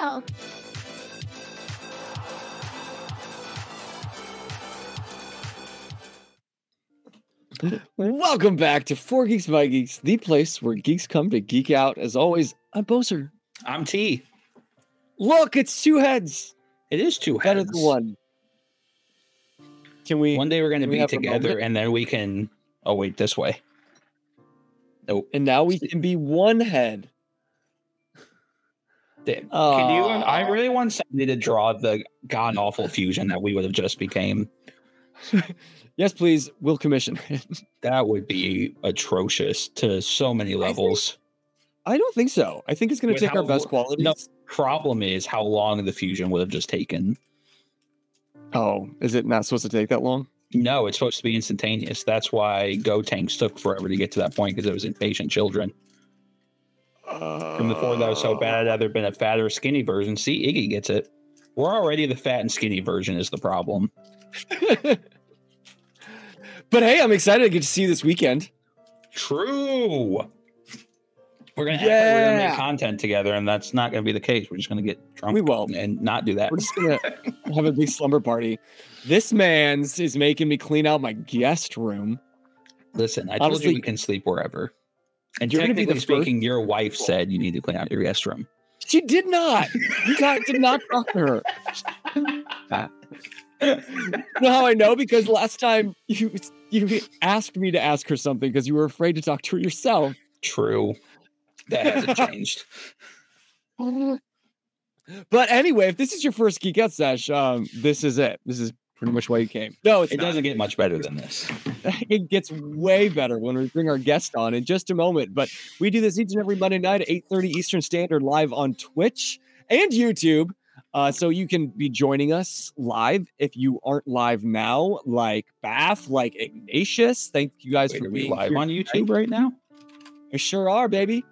Wow. Welcome back to For Geeks by Geeks, the place where geeks come to geek out. As always, I'm Boser. I'm T. Look, it's two heads. It is two heads. Better heads. than one. Can we? One day we're going to be together, and then we can. Oh wait, this way. Nope. And now we can be one head. Th- Can you? I really want somebody to draw the god awful fusion that we would have just became. Yes, please. We'll commission. That would be atrocious to so many levels. I don't think so. I think it's going to take our best quality. No. Problem is how long the fusion would have just taken. Oh, is it not supposed to take that long? No, it's supposed to be instantaneous. That's why Gotenks took forever to get to that point because it was impatient children. And before that was so bad, I'd either been a fat or skinny version. See, Iggy gets it. We're already the fat and skinny version is the problem. but hey, I'm excited to get to see you this weekend. True. We're gonna act like we're gonna make content together, and that's not gonna be the case. We're just gonna get drunk We won't. and not do that. We're just gonna have a big slumber party. This man's is making me clean out my guest room. Listen, I told Honestly- you we can sleep wherever. And You're gonna be technically the first- speaking, your wife said you need to clean out your guest room. She did not. You did not talk to her. you know how I know? Because last time you you asked me to ask her something because you were afraid to talk to her yourself. True. That hasn't changed. But anyway, if this is your first Geek Out Sesh, um, this is it. This is pretty much why you came. No, it's It not. doesn't get much better than this. it gets way better when we bring our guest on in just a moment. But we do this each and every Monday night at 8:30 Eastern Standard live on Twitch and YouTube. Uh, so you can be joining us live if you aren't live now, like Bath, like Ignatius. Thank you guys Wait, for being live here on. YouTube right now? We sure are, baby.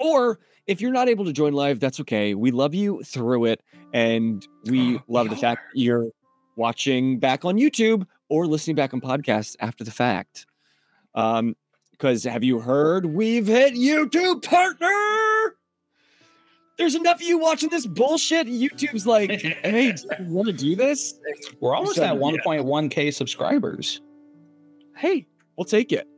Or if you're not able to join live, that's okay. We love you through it. And we love the fact that you're watching back on YouTube or listening back on podcasts after the fact. Um, because have you heard we've hit YouTube partner? There's enough of you watching this bullshit. YouTube's like, hey, do you want to do this? We're almost said at 1.1k subscribers. Hey, we'll take it.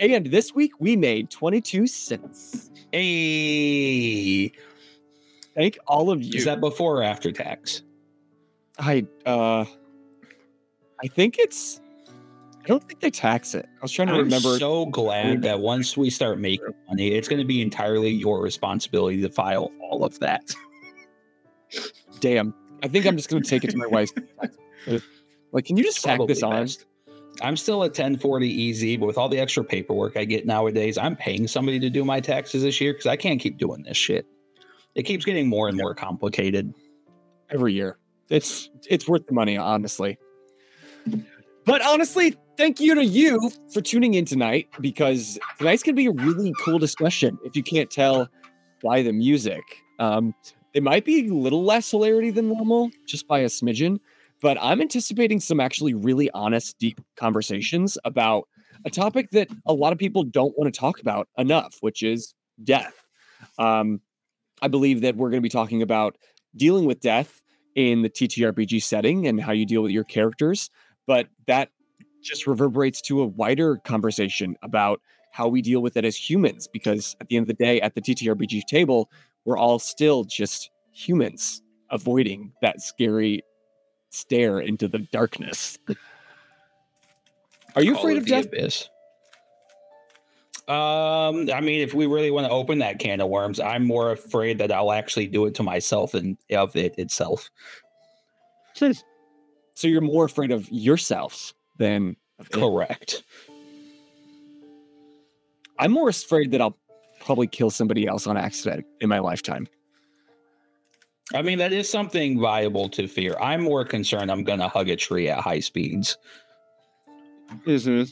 And this week we made 22 cents. Hey, Thank all of you. is that before or after tax? I uh I think it's I don't think they tax it. I was trying to I'm remember so glad that once we start making money, it's going to be entirely your responsibility to file all of that. damn. I think I'm just gonna take it to my wife. like can you just tack this on? I'm still at 1040EZ, but with all the extra paperwork I get nowadays, I'm paying somebody to do my taxes this year because I can't keep doing this shit. It keeps getting more and more complicated. every year. It's it's worth the money, honestly. But honestly, thank you to you for tuning in tonight because tonight's gonna be a really cool discussion. If you can't tell by the music, um, it might be a little less hilarity than normal, just by a smidgen. But I'm anticipating some actually really honest, deep conversations about a topic that a lot of people don't want to talk about enough, which is death. Um, I believe that we're going to be talking about dealing with death in the TTRPG setting and how you deal with your characters, but that just reverberates to a wider conversation about how we deal with it as humans. Because at the end of the day, at the TTRPG table, we're all still just humans avoiding that scary stare into the darkness. Are you Call afraid it of the death? Abyss. Um, I mean, if we really want to open that can of worms, I'm more afraid that I'll actually do it to myself than of it itself. So you're more afraid of yourself than of it. Correct. I'm more afraid that I'll probably kill somebody else on accident in my lifetime. I mean, that is something viable to fear. I'm more concerned I'm going to hug a tree at high speeds. Mm-hmm.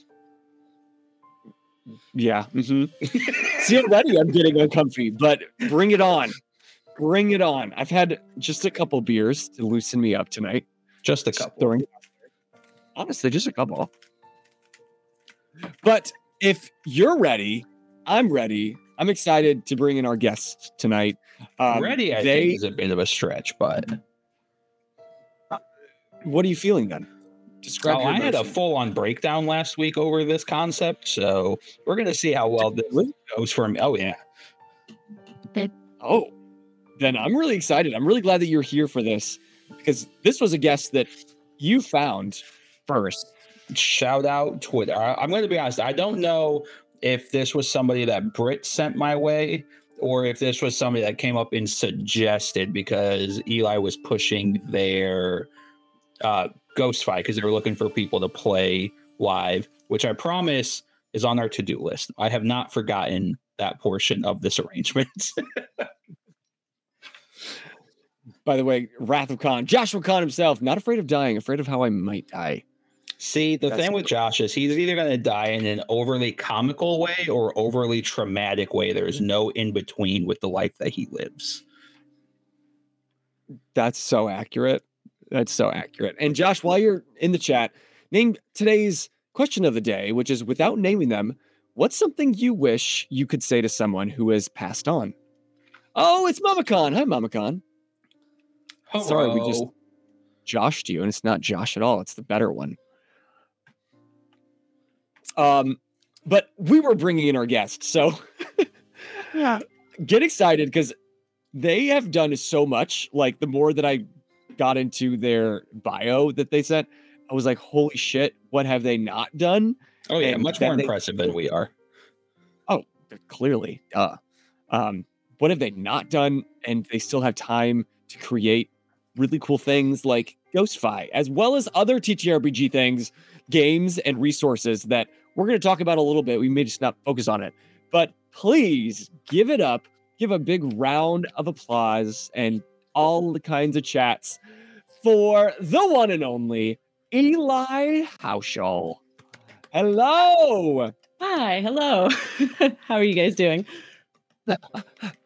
Yeah. Mm-hmm. See, already I'm getting uncomfy, but bring it on. Bring it on. I've had just a couple beers to loosen me up tonight. Just a Just couple. throwing- honestly, just a couple. But if you're ready, I'm ready. I'm excited to bring in our guests tonight. Um, Ready, I they, think, is a bit of a stretch, but What are you feeling then? Describe. oh, your I had a full on breakdown last week over this concept, so we're gonna see how well this goes for me. Oh yeah, Oh, then I'm really excited. I'm really glad that you're here for this because this was a guest that you found first. shout out Twitter. I, I'm going to be honest. I don't know if this was somebody that Brit sent my way or if this was somebody that came up and suggested because Eli was pushing their uh, Ghost-Fi because they were looking for people to play live, which I promise is on our to do list. I have not forgotten that portion of this arrangement. By the way, Wrath of Khan, Joshua Khan himself, not afraid of dying, afraid of how I might die. See, the That's thing with Josh is he's either going to die in an overly comical way or overly traumatic way. There's no in between with the life that he lives. That's so accurate. That's so accurate. And Josh, while you're in the chat, name today's question of the day, which is without naming them, what's something you wish you could say to someone who has passed on? Oh, it's Mama Khan. Hi, Mama Khan. Sorry, we just- Joshed you, and it's not Josh at all. It's the better one. Um, but we were bringing in our guests, so Yeah. get excited because they have done so much. Like the more that I got into their bio that they sent, I was like, "Holy shit! What have they not done?" Oh yeah, and much then more they- impressive than we are. Oh, clearly, uh, um, what have they not done? And they still have time to create really cool things like Ghostfi, as well as other TTRPG things, games, and resources that we're going to talk about a little bit. We may just not focus on it, but please give it up. Give a big round of applause and all the kinds of chats for the one and only Eli Hauschel. Hello. Hi, hello. How are you guys doing?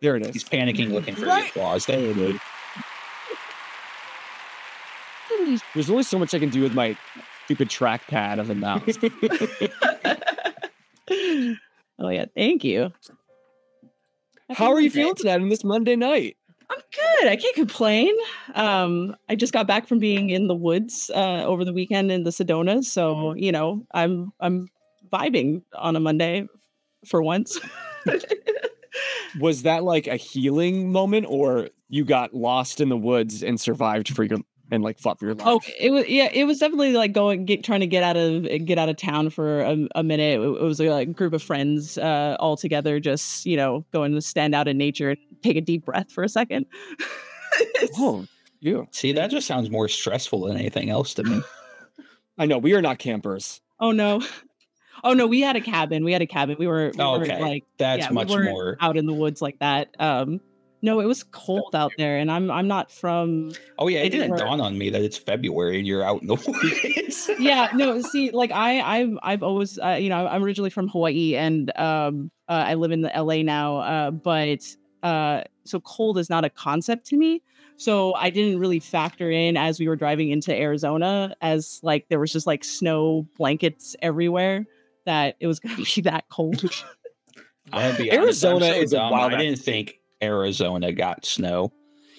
There it is. He's panicking, looking for Right. the applause. There it is. There's only so much I can do with my stupid trackpad of a mouse. oh yeah, thank you. How are you Monday. feeling tonight on this Monday night? I'm good. I can't complain. Um, I just got back from being in the woods uh, over the weekend in the Sedona, so you know I'm I'm vibing on a Monday for once. Was that like a healing moment, or you got lost in the woods and survived for your and like fought for your life? Oh, it was yeah, it was definitely like going get trying to get out of get out of town for a, a minute. It, it was a like, group of friends uh, all together, just you know, going to stand out in nature and take a deep breath for a second. oh, you. See, that just sounds more stressful than anything else to me. I know we are not campers. oh no, oh no, we had a cabin. We had a cabin. We were, we Oh, weren't, okay. like That's yeah, much weren't more. out in the woods like that. Um, no, it was cold out there, and I'm I'm not from Oh yeah, it didn't We're- dawn on me that it's February and you're out in the woods. yeah no see like i i've i've always uh, you know i'm originally from hawaii and um uh, i live in the la now uh but uh so cold is not a concept to me so i didn't really factor in as we were driving into arizona as like there was just like snow blankets everywhere that it was going to be that cold I'm be honest, Arizona so is a dumb. wild I didn't think Arizona got snow.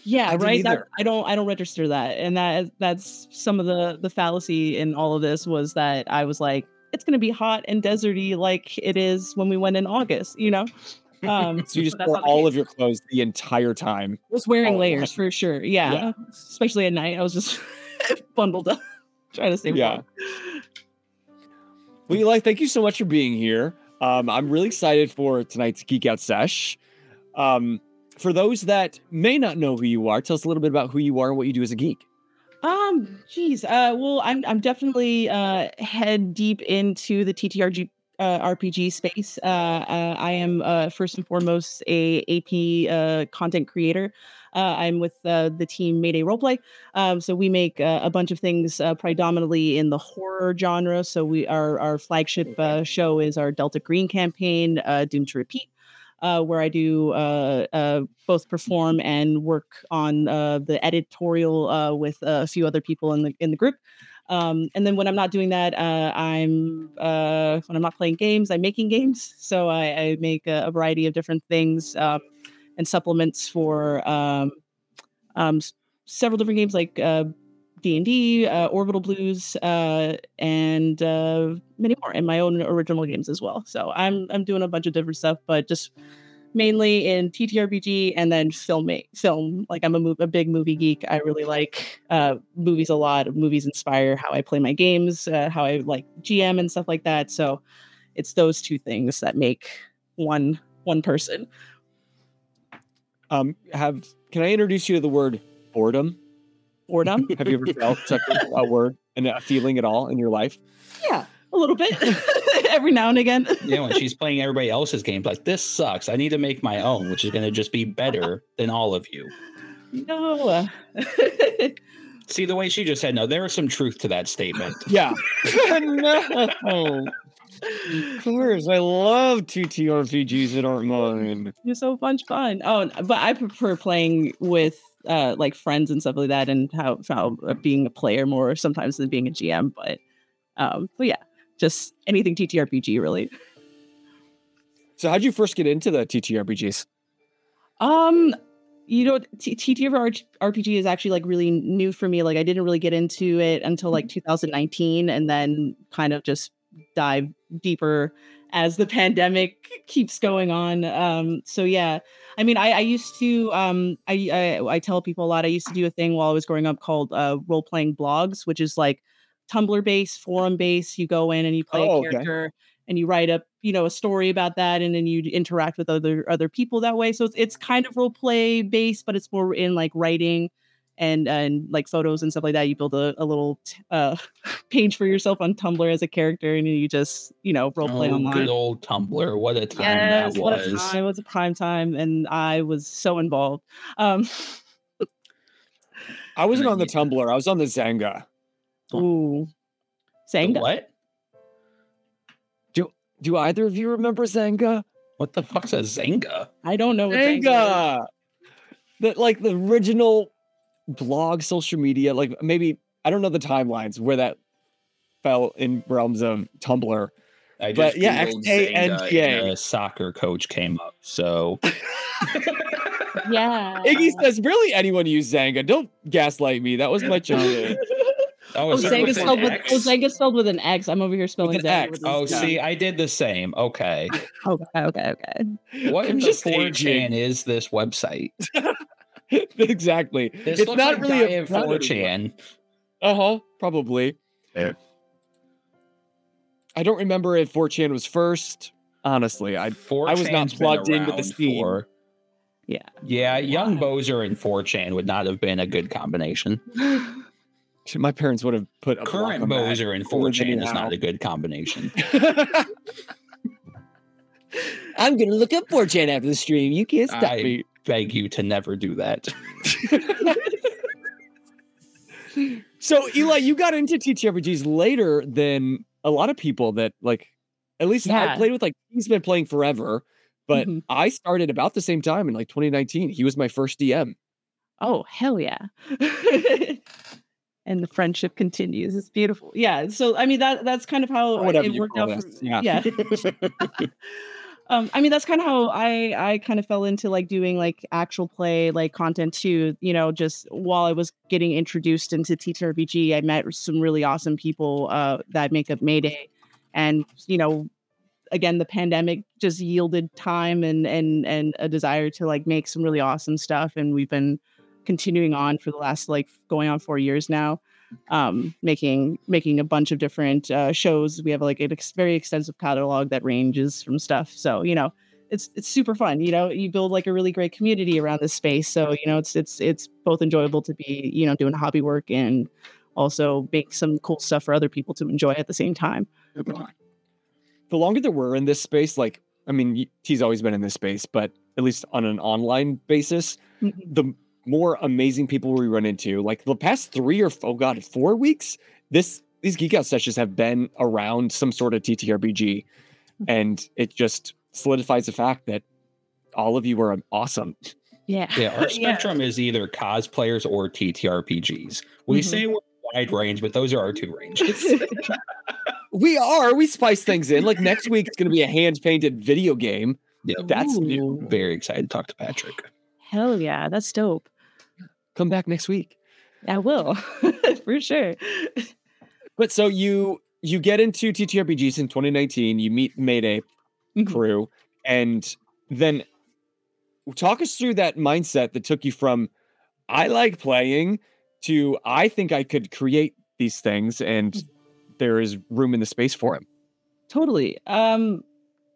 yeah I right that, i don't i don't register that and that that's some of the the fallacy in all of this was that i was like it's going to be hot and deserty like it is when we went in august you know um So you just wore all of your clothes the entire time. I was wearing layers for sure yeah, Yeah. especially at night i was just bundled up trying to stay Yeah. warm Well, Eli, thank you so much for being here. Um, I'm really excited for tonight's Geek Out Sesh. Um, for those that may not know who you are, tell us a little bit about who you are and what you do as a geek. Um, geez. Uh, well, I'm I'm definitely uh head deep into the TTRG uh, RPG space. Uh, uh, I am uh, first and foremost a AP uh, content creator. Uh, I'm with the team Mayday Roleplay. Um, so we make a bunch of things predominantly in the horror genre. So we our our flagship show is our Delta Green campaign, uh, Doomed to Repeat. Uh, where I do uh, uh, both perform and work on uh, the editorial uh, with a few other people in the in the group. Um, and then when I'm not doing that, uh, I'm uh, when I'm not playing games, I'm making games. So I, I make a, a, variety of different things um, and supplements for um, um, several different games like uh, D and D, uh, Orbital Blues, uh, and uh, many more, and my own original games as well. So I'm I'm doing a bunch of different stuff, but just mainly in TTRPG and then film film. Like I'm a, a big movie geek. I really like uh, movies a lot. Movies inspire how I play my games, uh, how I like GM and stuff like that. So it's those two things that make one one person. Um, have can I introduce you to the word boredom? Boredom. have you ever felt such a word and a feeling at all in your life? Yeah, a little bit every now and again. yeah, when she's playing everybody else's games, like this sucks. I need to make my own, which is going to just be better than all of you. No. Uh, See the way she just said no. There is some truth to that statement. Yeah. no. Of course, I love TTRPGs that aren't mine. You're so much fun. Oh, but I prefer playing with uh like friends and stuff like that, and how how uh, being a player more sometimes than being a GM. But um, but yeah, just anything TTRPG really. So, how'd you first get into the TTRPGs? Um, you know, TTRPG is actually like really new for me. Like, I didn't really get into it until like 2019, and then kind of just dive deeper as the pandemic keeps going on. Um, so yeah, I mean, I, I used to, um, I, I, I tell people a lot. I used to do a thing while I was growing up called uh, role playing blogs, which is like Tumblr based, forum based. You go in and you play Oh, a okay. character and you write up, you know, a story about that, and then you interact with other other people that way. So it's it's kind of role play based, but it's more in like writing and and like photos and stuff like that. You build a, a little t- uh, page for yourself on Tumblr as a character, and you just you know role play oh, online. good old Tumblr. What a time Yes, that what was. a time! It was a prime time, and I was so involved. Um, I wasn't on the Tumblr. I was on the Xanga. ooh, The Xanga. what? Do do either of you remember Xanga? What the fuck's a Xanga? I don't know what Xanga. is. Xanga. The like the original blog social media, like maybe I don't know the timelines where that fell in realms of Tumblr. I But, yeah, Googled XANGA. And a soccer coach came up. So Yeah. Iggy says, really anyone use Xanga? Don't gaslight me. That was my childhood. oh, Oh, is Xanga spelled with oh, Xanga spelled with an X. I'm over here spelling an Zanga. X. with Oh, Z. see, I did the same. Okay. Okay, okay, okay. What I'm in the 4chan is this website? exactly. This it's not like really a Giant 4chan. Uh huh. Probably. Yeah. I don't remember if 4chan was first. Honestly, I 4chan's was not plugged in with the around scene. for- Yeah. Yeah, young Boser and 4chan would not have been a good combination. my parents would have put a block Current on that. Boser and 4chan is not a good combination. I'm gonna look up 4chan after the stream. You can't stop I- me. Beg you to never do that. So Eli, you got into TTRPGs later than a lot of people that like at least I played with like he's been playing forever, but Mhm. I started about the same time in like 2019. He was my first DM. Oh, hell yeah. and the friendship continues. It's beautiful. Yeah. So I mean that that's kind of how whatever it worked out. For, yeah. yeah. Um, I mean that's kind of how I I kind of fell into like doing like actual play like content too. You know, just while I was getting introduced into TTRPG, I met some really awesome people uh, that make up Mayday, and you know, again the pandemic just yielded time and and and a desire to like make some really awesome stuff, and we've been continuing on for the last like going on four years now um making making a bunch of different uh shows. We have like a ex- very extensive catalog that ranges from stuff. So you know it's it's super fun you know you build like a really great community around this space. So you know it's it's it's both enjoyable to be you know doing hobby work and also make some cool stuff for other people to enjoy at the same time. The longer that we're in this space, like I mean, he's always been in this space, but at least on an online basis, Mhm. the more amazing people we run into, like the past three or oh god, four weeks, this these geek out sessions have been around some sort of TTRPG, and it just solidifies the fact that all of you are awesome. yeah Yeah, our spectrum is either cosplayers or TTRPGs. We Mhm. say we're wide range, but those are our two ranges. We are. We spice things in. Like next week, it's going to be a hand painted video game. yeah, That's Ooh. new. very excited to talk to Patrick. Hell yeah, that's dope. Come back next week. I will for sure. But so you you get into TTRPGs in 2019. You meet Mayday Mhm. crew, and then talk us through that mindset that took you from I like playing to I think I could create these things, and there is room in the space for him. Totally. Um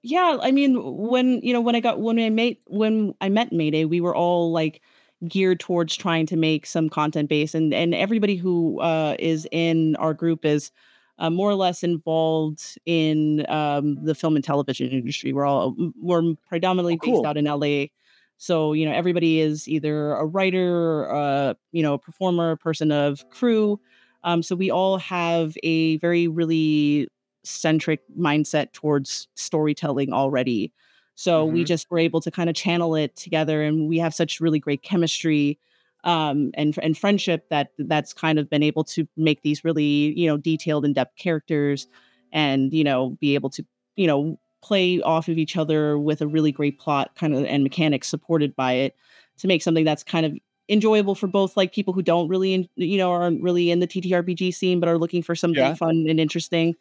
yeah, I mean when you know when I got when I made when I met Mayday, we were all like geared towards trying to make some content base and and everybody who uh is in our group is uh, more or less involved in um the film and television industry. We're all we're predominantly Oh, cool. based out in LA. So, you know, everybody is either a writer, uh, you know, a performer, a person of crew. Um, so we all have a very really centric mindset towards storytelling already. So we Mhm. just were able to kind of channel it together, and we have such really great chemistry um, and and friendship that that's kind of been able to make these really you know detailed in depth characters, and you know be able to you know play off of each other with a really great plot kind of and mechanics supported by it to make something that's kind of enjoyable for both like people who don't really you know aren't really in the TTRPG scene but are looking for something Yeah. fun and interesting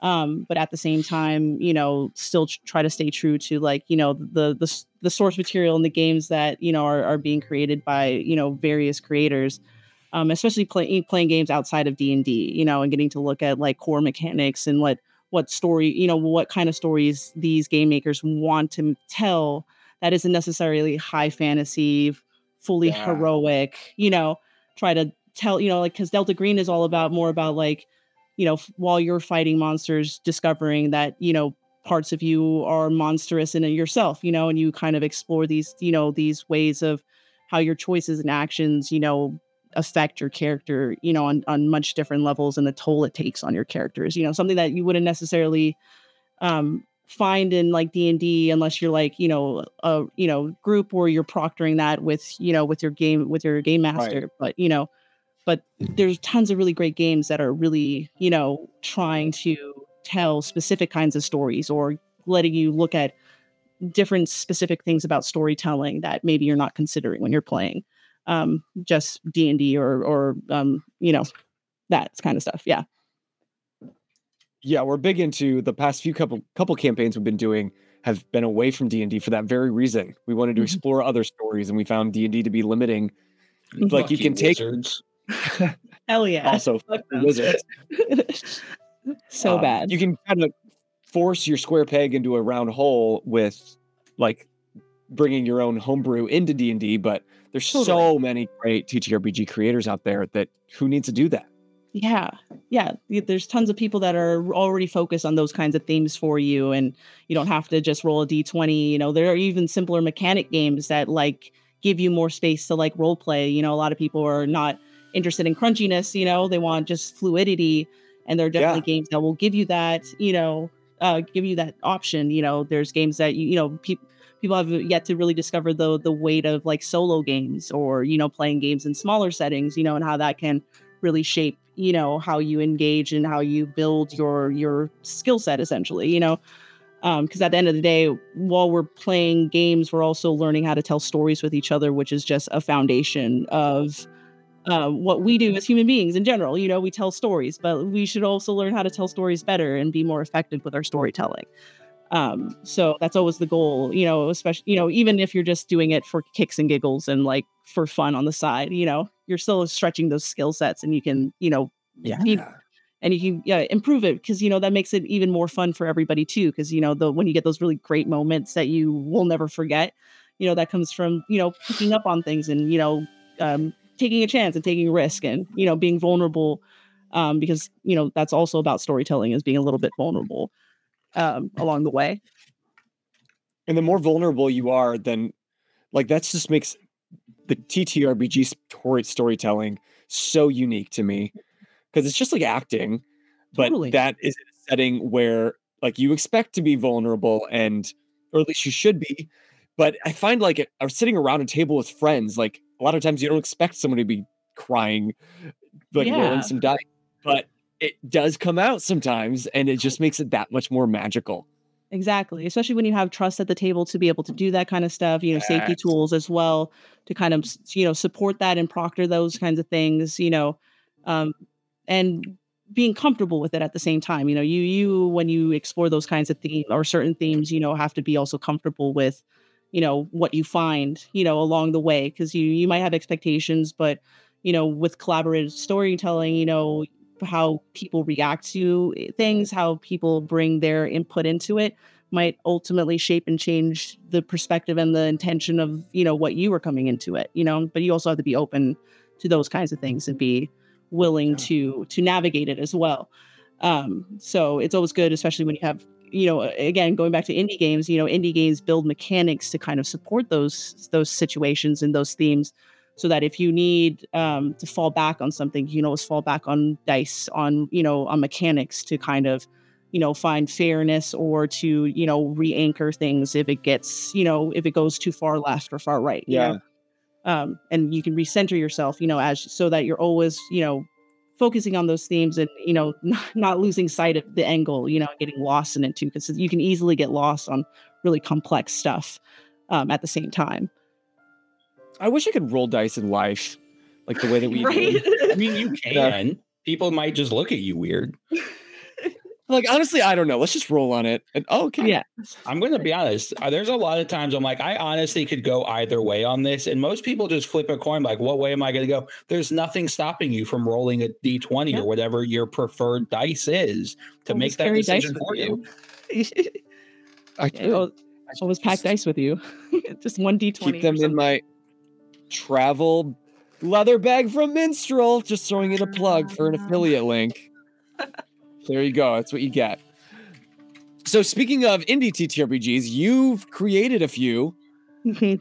um but at the same time you know still tr- try to stay true to like you know the the the source material and the games that you know are, are being created by you know various creators um especially playing playing games outside of D&D you know and getting to look at like core mechanics and what what story you know what kind of stories these game makers want to tell that isn't necessarily high fantasy fully Yeah. heroic you know try to tell you know like because delta green is all about more about like you know while you're fighting monsters discovering that you know parts of you are monstrous in yourself you know and you kind of explore these you know these ways of how your choices and actions you know affect your character you know on, on much different levels and the toll it takes on your characters you know something that you wouldn't necessarily um find in like d&d unless you're like you know a you know group where you're proctoring that with you know with your game with your game master but you know but there's tons of really great games that are really you know trying to tell specific kinds of stories or letting you look at different specific things about storytelling that maybe you're not considering when you're playing um just d&d or or um you know that kind of stuff yeah Yeah, we're big into the past few couple couple campaigns we've been doing have been away from D and D for that very reason. We wanted to Mhm. explore other stories, and we found D and D to be limiting. Like you can take wizards. Hell yeah also Fuck the them. wizards. so Um, bad You can kind of force your square peg into a round hole with like bringing your own homebrew into D and D, but there's so many great TTRPG creators out there that who needs to do that. yeah yeah there's tons of people that are already focused on those kinds of themes for you and you don't have to just roll a d20 you know there are even simpler mechanic games that like give you more space to like role play you know a lot of people are not interested in crunchiness you know they want just fluidity and there are definitely games that will give you that you know uh give you that option you know. There's games that you, you know people people have yet to really discover the the weight of like solo games or you know playing games in smaller settings you know and how that can really shape you know how you engage and how you build your your skill set essentially you know. Um because at the end of the day while we're playing games we're also learning how to tell stories with each other which is just a foundation of uh, what we do as human beings in general you know we tell stories but we should also learn how to tell stories better and be more effective with our storytelling um so that's always the goal you know especially you know even if you're just doing it for kicks and giggles and like for fun on the side you know you're still stretching those skill sets and you can you know Yeah. you- and you can yeah, improve it because you know that makes it even more fun for everybody too because you know the when you get those really great moments that you will never forget you know that comes from you know picking up on things and you know um, taking a chance and taking a risk and you know being vulnerable um, because you know that's also about storytelling is being a little bit vulnerable um, along the way And the more vulnerable you are, then like that just makes the TTRPG story storytelling so unique to me because it's just like acting, but Totally. that is a setting where like you expect to be vulnerable and or at least you should be. But I find like I was sitting around a table with friends, like a lot of times you don't expect someone to be crying like Yeah. rolling some dice. But it does come out sometimes, and it just makes it that much more magical. Exactly. Especially when you have trust at the table to be able to do that kind of stuff, you know, safety tools as well to kind of, you know, support that and proctor those kinds of things, you know, um, and being comfortable with it at the same time. You know, you, you, when you explore those kinds of themes or certain themes, you know, have to be also comfortable with, you know, what you find, you know, along the way. Cause you, you might have expectations, but, you know, with collaborative storytelling, you know, how people react to eh, things, how people bring their input into it might ultimately shape and change the perspective and the intention of you know what you were coming into it you know but you also have to be open to those kinds of things and be willing Yeah. to to navigate it as well um so it's always good especially when you have you know again going back to indie games you know indie games build mechanics to kind of support those those situations and those themes so that if you need um, to fall back on something you know always fall back on dice on you know on mechanics to kind of you know find fairness or to you know re-anchor things if it gets you know if it goes too far left or far right you Yeah. know? um and you can recenter yourself you know as so that you're always you know focusing on those themes and you know not, not losing sight of the angle you know getting lost in it too because you can easily get lost on really complex stuff um, at the same time I wish I could roll dice in life, like the way that we right do. I mean, you Yeah. can. People might just look at you weird. Like honestly, I don't know. Let's just roll on it. And oh, okay. yeah I'm going to be honest. uh, There's a lot of times I'm like, I honestly could go either way on this. And most people just flip a coin, like, what way am I going to go? There's nothing stopping you from rolling a d20 Yeah. or whatever your preferred dice is to Always make that decision for you. I Yeah, always pack dice with you just one d20 Keep them in my travel leather bag from Minstrel. Just throwing in a plug for an affiliate link. There you go. That's what you get. So speaking of indie TTRPGs, you've created a few Mhm.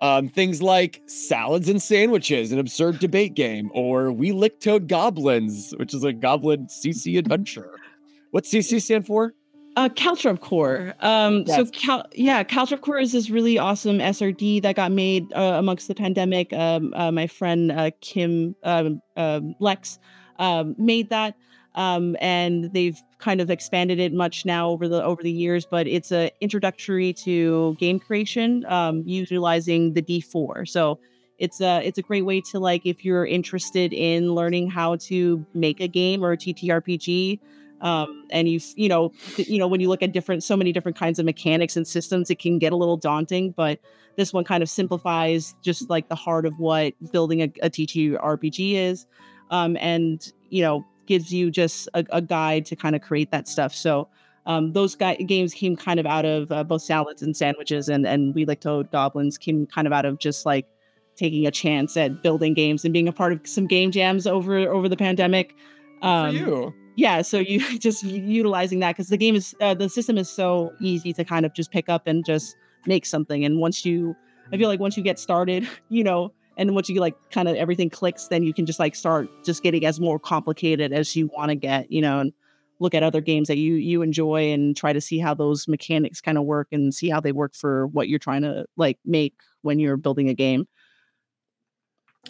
um, things like salads and sandwiches, an absurd debate game, or We Lick Toad Goblins, which is a goblin CC adventure. What's CC stand for? Uh, Caltrop Core. Um, so Cal- yeah, Caltrop Core is this really awesome SRD that got made uh, amongst the pandemic. Um, uh, my friend uh, Kim um, um, Lex um, made that, um, and they've kind of expanded it much now over the over the years. But it's a introductory to game creation, um, utilizing the D4. So it's a it's a great way to like if you're interested in learning how to make a game or a TTRPG um, and you you know you know when you look at different so many different kinds of mechanics and systems it can get a little daunting but this one kind of simplifies just like the heart of what building a, a TTRPG is um, and you know gives you just a, a guide to kind of create that stuff so um, those guy- games came kind of out of uh, both salads and sandwiches and and we like toad goblins came kind of out of just like taking a chance at building games and being a part of some game jams over over the pandemic for you. yeah so you just utilizing that because the game is uh, the system is so easy to kind of just pick up and just make something and once you i feel like once you get started you know and once you like kind of everything clicks then you can just like start just getting as more complicated as you want to get you know and look at other games that you you enjoy and try to see how those mechanics kind of work and see how they work for what you're trying to like make when you're building a game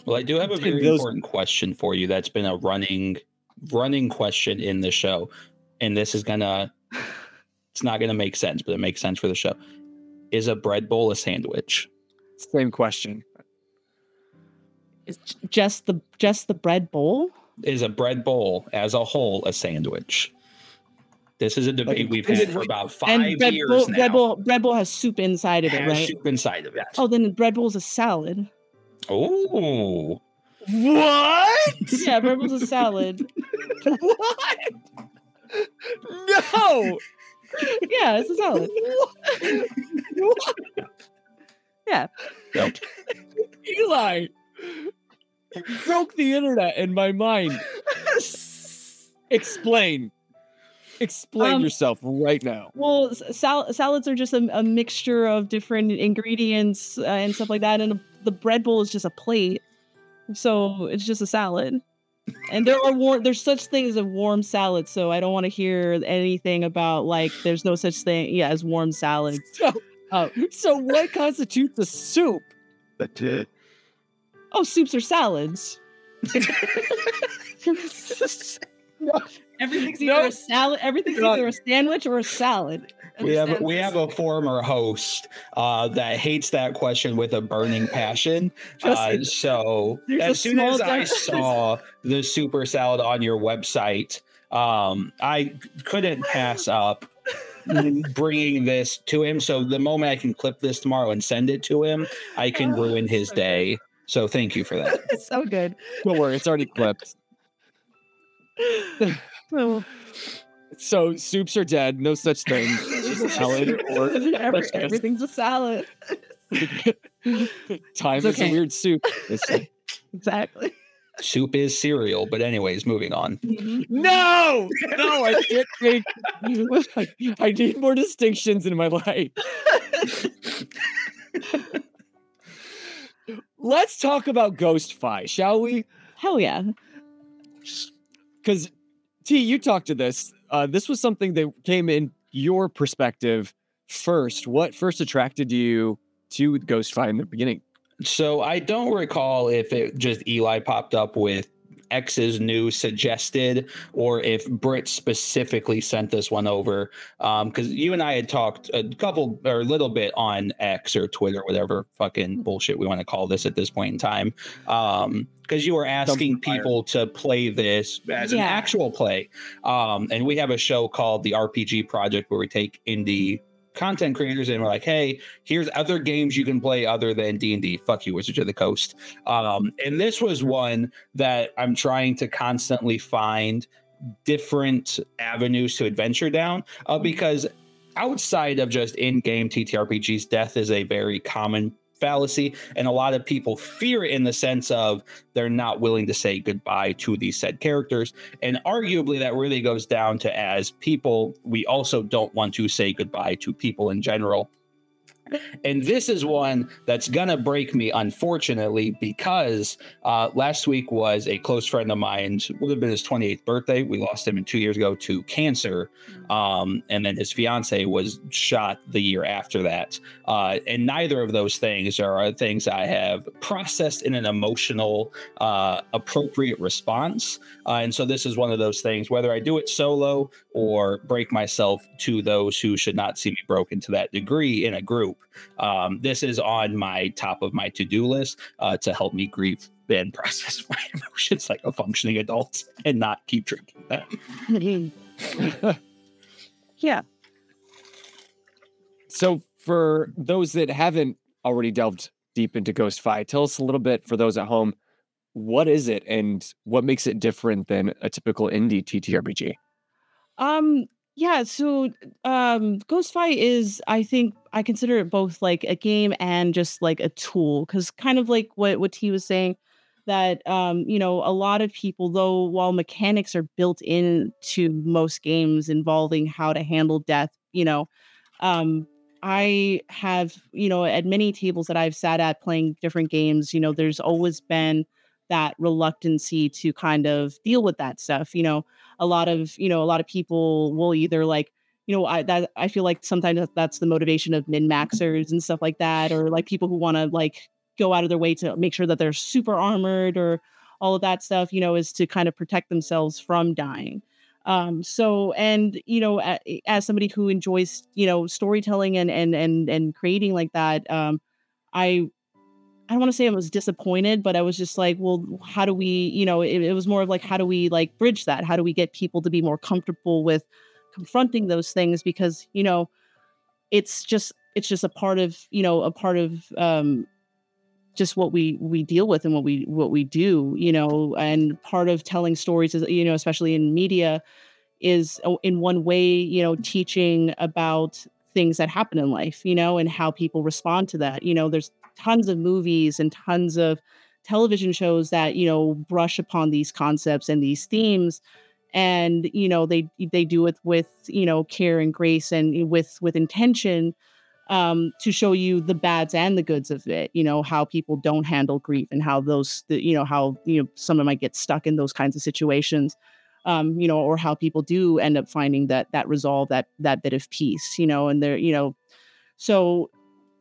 Well, I do have a very those- important question for you that's been a running running question in the show. And this is gonna it's not gonna make sense, but it makes sense for the show. Is a bread bowl a sandwich? Same question. It's j- just the just the bread bowl Is a bread bowl as a whole a sandwich? This is a debate we've had for about five and bread years bowl, now. bread bowl bread bowl has soup inside of it has right soup inside of it. Oh, then bread bowl is a salad. Oh, What? Yeah, bread bowl is a salad. what? No. Yeah, it's a salad. What? Yeah. Nope. Eli, you broke the internet in my mind. Explain. Explain Um, yourself right now. Well, sal- salads are just a, a mixture of different ingredients uh, and stuff like that, and the bread bowl is just a plate, so it's just a salad. And there are warm. There's such things as warm salad, so I don't want to hear anything about like there's no such thing, yeah, as warm salad. So, Oh, so what constitutes a soup? Oh, soups are salads. Everything's either No. a salad. Everything's either a sandwich or a salad. We have we have a former host uh, that hates that question with a burning passion. Uh, so as soon as I saw the super salad on your website, um, I couldn't pass up bringing this to him. So the moment I can clip this tomorrow and send it to him, I can Oh, ruin his day. So thank you for that. It's so good. Don't worry, it's already clipped. Oh, So soups are dead. No such thing. Just salad or every- everything's a salad. time It's is a weird soup. Exactly. Soup is cereal, but anyways, moving on. Mm-hmm. no, no, I can't think. I need more distinctions in my life. Let's talk about Ghost Fi, shall we? Hell yeah. Because T, you talked to this. Uh, this was something that came in your perspective first. What first attracted you to Ghost Fi in the beginning? So I don't recall if it just Eli popped up with X's new suggested or if Britt specifically sent this one over. Um, because you and I had talked a couple or a little bit on X or Twitter, whatever fucking hmm. bullshit we want to call this at this point in time. Um, because you were asking people to play this as an actual play. Um, and we have a show called the RPG Project where we take indie content creators and we're like, hey, here's other games you can play other than D&D. Fuck you, Wizards of the Coast. Um, and this was one that I'm trying to constantly find different avenues to adventure down uh, because outside of just in-game TTRPGs, death is a very common fallacy and a lot of people fear it in the sense of they're not willing to say goodbye to these said characters. And arguably that really goes down to as people we also don't want to say goodbye to people in general and this is one that's gonna break me, unfortunately, because uh, last week was a close friend of mine's, would have been his 28th birthday. We lost him in two years ago to cancer. Um, and then his fiance was shot the year after that. Uh, and neither of those things are things I have processed in an emotional, uh, appropriate response. Uh, and so this is one of those things, whether I do it solo or break myself to those who should not see me broken to that degree in a group. Um, this is on my top of my to do list uh, to help me grieve and process my emotions like a functioning adult and not keep drinking that. yeah. So, for those that haven't already delved deep into Ghost Fi, tell us a little bit for those at home. What is it, and what makes it different than a typical indie TTRPG? Um. Yeah. So, um, Ghostfi is, I think, I consider it both like a game and just like a tool, because kind of like what what T was saying, that um, you know, a lot of people, though, while mechanics are built into most games involving how to handle death, you know, um, I have, you know, at many tables that I've sat at playing different games, you know, there's always been that reluctancy to kind of deal with that stuff, you know a lot of you know a lot of people will either like you know i that i feel like sometimes that's the motivation of min maxers and stuff like that or like people who want to like go out of their way to make sure that they're super armored or all of that stuff you know is to kind of protect themselves from dying um so and you know as somebody who enjoys you know storytelling and and and and creating like that um i I don't want to say I was disappointed, but I was just like, well, how do we, you know, it, it was more of like, how do we like bridge that? How do we get people to be more comfortable with confronting those things? Because, you know, it's just, it's just a part of, you know, a part of, um, just what we we deal with and what we what we do you know and part of telling stories is you know especially in media is uh, in one way you know teaching about things that happen in life you know and how people respond to that you know there's tons of movies and tons of television shows that you know brush upon these concepts and these themes and you know they they do it with you know care and grace and with with intention um to show you the bads and the goods of it you know how people don't handle grief and how those the, you know how you know someone might get stuck in those kinds of situations um you know or how people do end up finding that that resolve that that bit of peace you know and they're you know so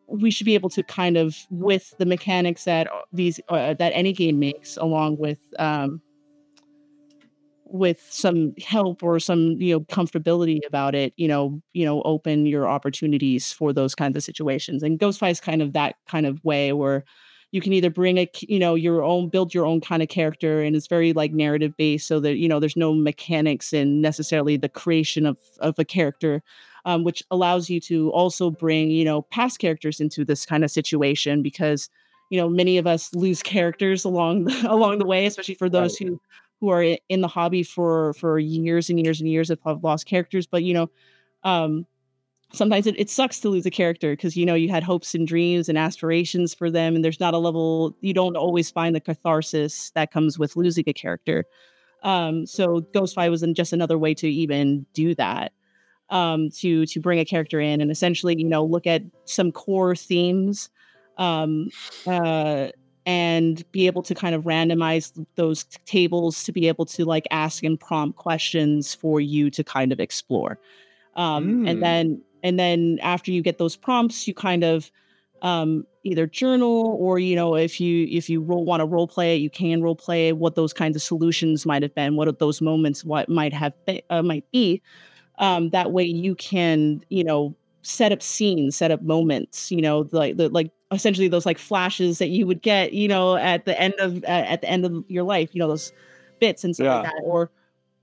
we should be able to kind of with the mechanics that these uh, that any game makes along with um with some help or some you know comfortability about it you know you know open your opportunities for those kinds of situations and Ghost-Fi is kind of that kind of way where you can either bring a you know your own build your own kind of character and it's very like narrative based so that you know there's no mechanics in necessarily the creation of of a character um, which allows you to also bring you know past characters into this kind of situation because you know many of us lose characters along the, along the way especially for those right. who who are in the hobby for for years and years and years of have lost characters but you know um sometimes it, it sucks to lose a character because you know you had hopes and dreams and aspirations for them and there's not a level you don't always find the catharsis that comes with losing a character. Um so Ghost-Fi was just another way to even do that um to to bring a character in and essentially you know look at some core themes um uh and be able to kind of randomize those tables to be able to like ask and prompt questions for you to kind of explore um, mm. and then and then after you get those prompts you kind of um, either journal or you know if you if you want to role play it you can role play what those kinds of solutions might have been what those moments what might have be, uh, might be um, that way you can you know set up scenes set up moments you know like the like essentially those like flashes that you would get, you know, at the end of uh, at the end of your life, you know, those bits and stuff yeah. like that, or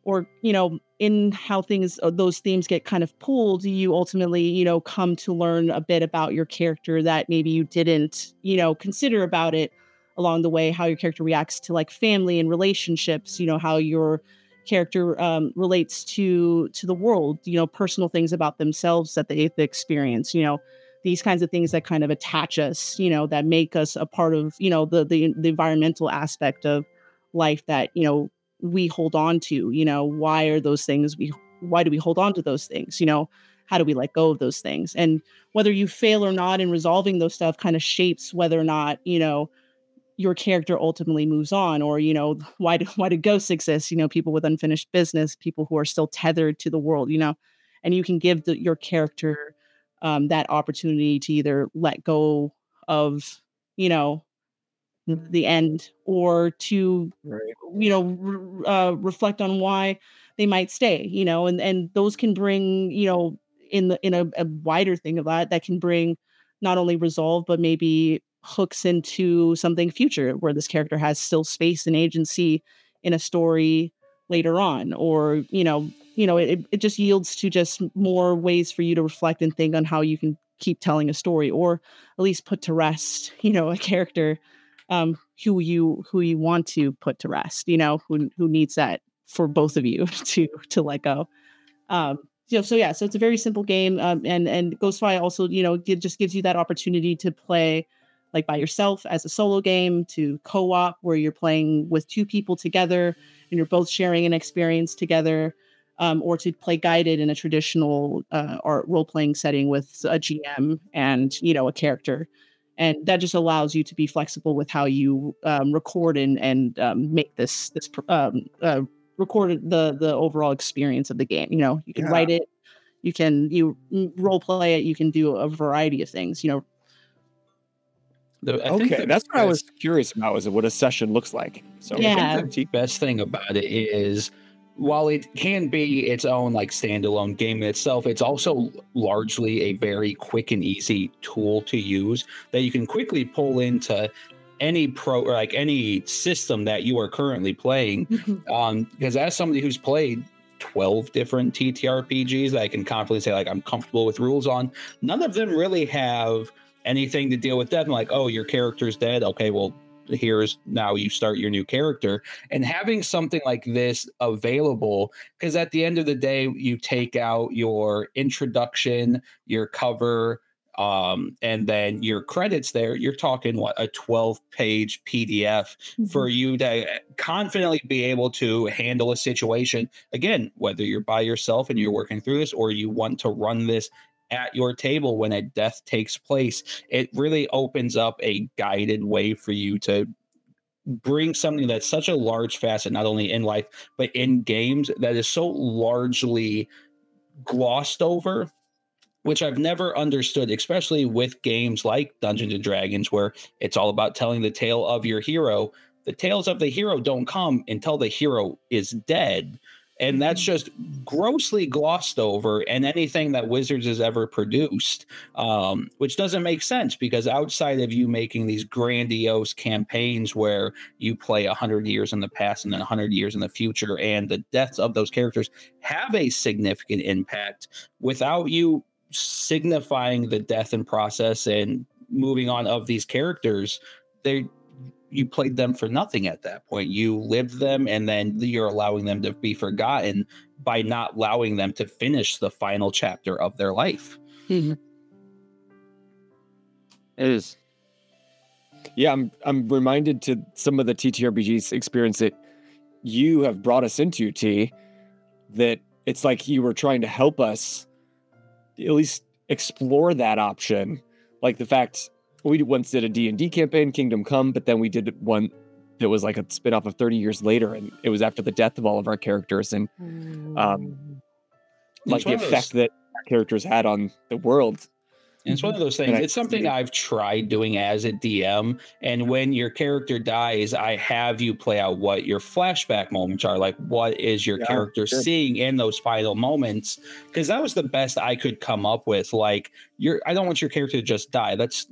or you know, in how things uh, those themes get kind of pulled, you ultimately you know come to learn a bit about your character that maybe you didn't you know consider about it along the way, how your character reacts to like family and relationships, you know, how your character um, relates to to the world, you know, personal things about themselves that they, they experience, you know these kinds of things that kind of attach us, you know, that make us a part of, you know, the the, the environmental aspect of life that, you know, we hold on to, you know, why are those things we why do we hold on to those things, you know? How do we let go of those things? And whether you fail or not in resolving those stuff kind of shapes whether or not, you know, your character ultimately moves on or you know why do why do ghosts exist you know people with unfinished business people who are still tethered to the world you know and you can give the, your character um, that opportunity to either let go of, you know, the end or to, right. you know, re- uh, reflect on why they might stay, you know, and, and those can bring, you know, in the, in a, a wider thing of that, that can bring not only resolve, but maybe hooks into something future where this character has still space and agency in a story later on or you know you know it, it just yields to just more ways for you to reflect and think on how you can keep telling a story or at least put to rest you know a character um who you who you want to put to rest you know who who needs that for both of you to to let go. Um you know, so yeah so it's a very simple game um and and Ghost-Fi also you know it just gives you that opportunity to play like by yourself as a solo game to co-op where you're playing with two people together and you're both sharing an experience together um, or to play guided in a traditional uh, art role playing setting with a GM and you know a character, and that just allows you to be flexible with how you um, record and and um, make this this um, uh, record the the overall experience of the game. You know, you can yeah. write it, you can you role play it, you can do a variety of things. You know. The, okay, that's what I was curious about. Was what a session looks like? So yeah, the best thing about it is while it can be its own like standalone game in itself, it's also largely a very quick and easy tool to use that you can quickly pull into any pro or like any system that you are currently playing. Mm-hmm. Um, because as somebody who's played 12 different TTRPGs that I can confidently say like I'm comfortable with rules on, none of them really have anything to deal with death. I'm like, oh, your character's dead. Okay, well, here's now you start your new character and having something like this available because at the end of the day you take out your introduction your cover um, and then your credits there you're talking what a 12 page pdf mm-hmm. for you to confidently be able to handle a situation again whether you're by yourself and you're working through this or you want to run this at your table when a death takes place. It really opens up a guided way for you to bring something that's such a large facet, not only in life, but in games that is so largely glossed over which I've never understood, especially with games like Dungeons and Dragons, where it's all about telling the tale of your hero. The tales of the hero don't come until the hero is dead. And that's mm-hmm. just grossly glossed over and anything that Wizards has ever produced, um, which doesn't make sense because outside of you making these grandiose campaigns where you play 100 years in the past and then 100 years in the future, and the deaths of those characters have a significant impact, without you signifying the death and process and moving on of these characters, they you played them for nothing at that point. You lived them and then you're allowing them to be forgotten by not allowing them to finish the final chapter of their life. Mm-hmm. It is. Yeah, I'm I'm reminded to some of the TTRPGs experience that you have brought us into T that it's like you were trying to help us at least explore that option. Like the fact we once did a D&D campaign, Kingdom Come, but then we did one that was like a spin-off of 30 years later and it was after the death of all of our characters and um like the effect those... that characters had on the world and it's one of those things. It's something I've tried doing as a DM. And when your character dies, I have you play out what your flashback moments are. Like, what is your yeah, character sure. seeing in those final moments? Because that was the best I could come up with. Like, you're, I don't want your character to just die. That's,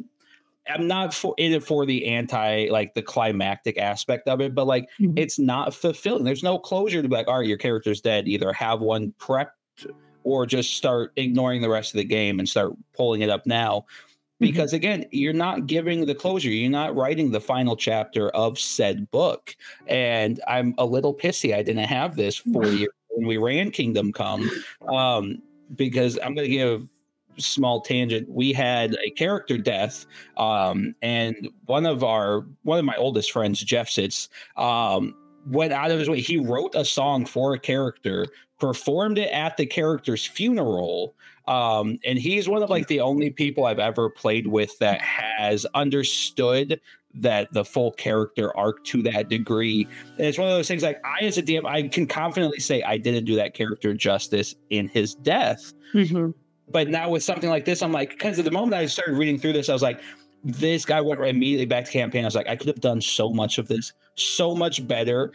I'm not for in it for the anti, like the climactic aspect of it, but like, mm-hmm. it's not fulfilling. There's no closure to be like, all right, your character's dead. Either have one prepped or just start ignoring the rest of the game and start pulling it up now. Mm-hmm. Because again, you're not giving the closure. You're not writing the final chapter of said book. And I'm a little pissy I didn't have this for you when we ran Kingdom Come. Um, because I'm going to give small tangent we had a character death um, and one of our one of my oldest friends jeff sits um, went out of his way he wrote a song for a character performed it at the character's funeral. Um, and he's one of like the only people I've ever played with that has understood that the full character arc to that degree. And it's one of those things like I, as a DM, I can confidently say I didn't do that character justice in his death. Mm-hmm. But now with something like this, I'm like, because at the moment I started reading through this, I was like, this guy went immediately back to campaign. I was like, I could have done so much of this so much better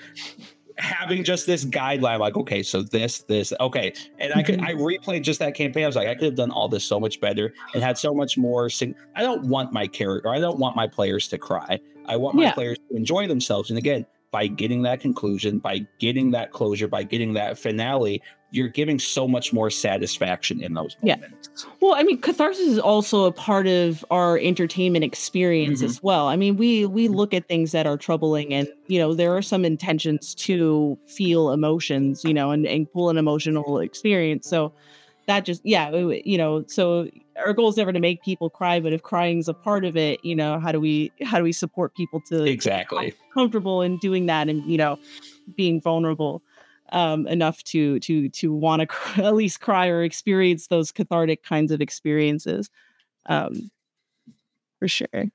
having just this guideline, like, okay, so this, this, okay. And I could, mm-hmm. I replayed just that campaign. I was like, I could have done all this so much better and had so much more. Sing- I don't want my character, I don't want my players to cry. I want my yeah. players to enjoy themselves. And again, by getting that conclusion, by getting that closure, by getting that finale, you're giving so much more satisfaction in those moments. Yeah. Well, I mean, catharsis is also a part of our entertainment experience mm-hmm. as well. I mean, we we mm-hmm. look at things that are troubling and, you know, there are some intentions to feel emotions, you know, and, and pull an emotional experience. So that just yeah, you know, so our goal is never to make people cry, but if crying is a part of it, you know, how do we how do we support people to exactly. comfortable in doing that and, you know, being vulnerable um, enough to to to want to cr- at least cry or experience those cathartic kinds of experiences um, for sure.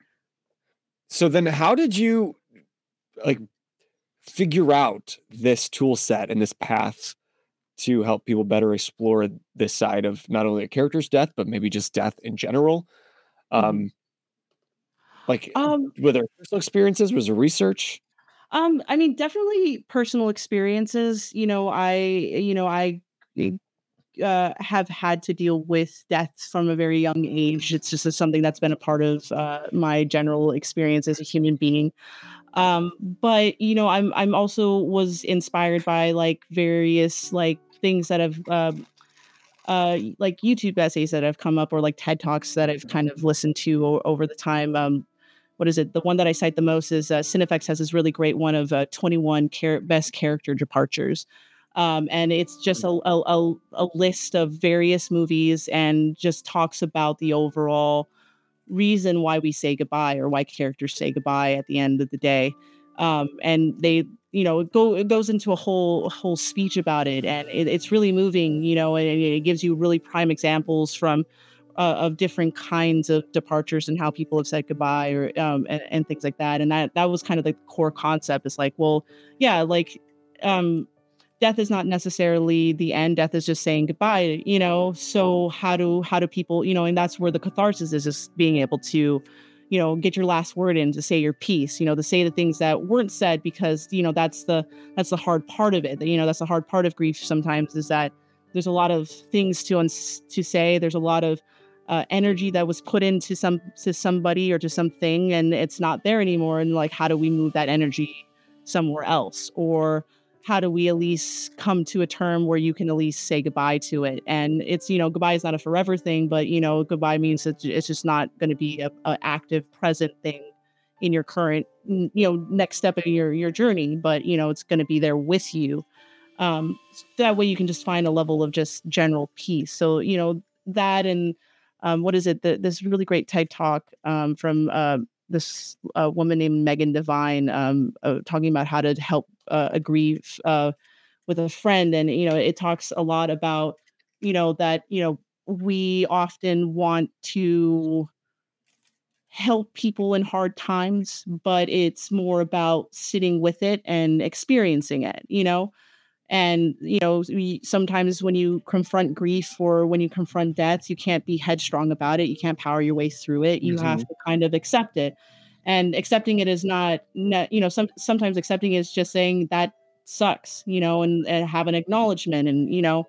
So then how did you like figure out this tool set and this path to help people better explore this side of not only a character's death but maybe just death in general mm-hmm. um like um were there personal experiences was there research um, I mean, definitely personal experiences. You know, I, you know, I uh, have had to deal with deaths from a very young age. It's just something that's been a part of uh, my general experience as a human being. Um, but you know, I'm I'm also was inspired by like various like things that have um, uh, like YouTube essays that have come up or like TED talks that I've kind of listened to o- over the time. Um, what is it? The one that I cite the most is uh, CineFix has this really great one of uh, 21 char- best character departures. Um, and it's just a, a, a, list of various movies and just talks about the overall reason why we say goodbye or why characters say goodbye at the end of the day. Um, and they, you know, it, go, it goes into a whole whole speech about it, and it, it's really moving. You know, and it gives you really prime examples from uh, of different kinds of departures and how people have said goodbye or um, and, and, things like that. And that that was kind of the core concept. It's like, well, yeah, like um, death is not necessarily the end death is just saying goodbye you know so how do how do people you know and that's where the catharsis is just being able to you know get your last word in to say your piece you know to say the things that weren't said because you know that's the that's the hard part of it. You know that's the hard part of grief sometimes is that there's a lot of things to uns- to say. There's a lot of uh, energy that was put into some to somebody or to something and it's not there anymore. And like how do we move that energy somewhere else? Or how do we at least come to a term where you can at least say goodbye to it and it's you know goodbye is not a forever thing but you know goodbye means that it's just not going to be a, active present thing in your current you know next step in your your journey but you know it's going to be there with you um that way you can just find a level of just general peace so you know that and um, what is it? The, this really great TED talk um, from uh, this uh, woman named Megan Devine um, uh, talking about how to help uh, agree uh, with a friend, and you know, it talks a lot about you know that you know we often want to help people in hard times, but it's more about sitting with it and experiencing it. You know, and you know we, sometimes when you confront grief or when you confront death you can't be headstrong about it. You can't power your way through it. You mm-hmm. have to kind of accept it. And accepting it is not, you know some sometimes accepting is just saying that sucks you know and, and have an acknowledgement and you know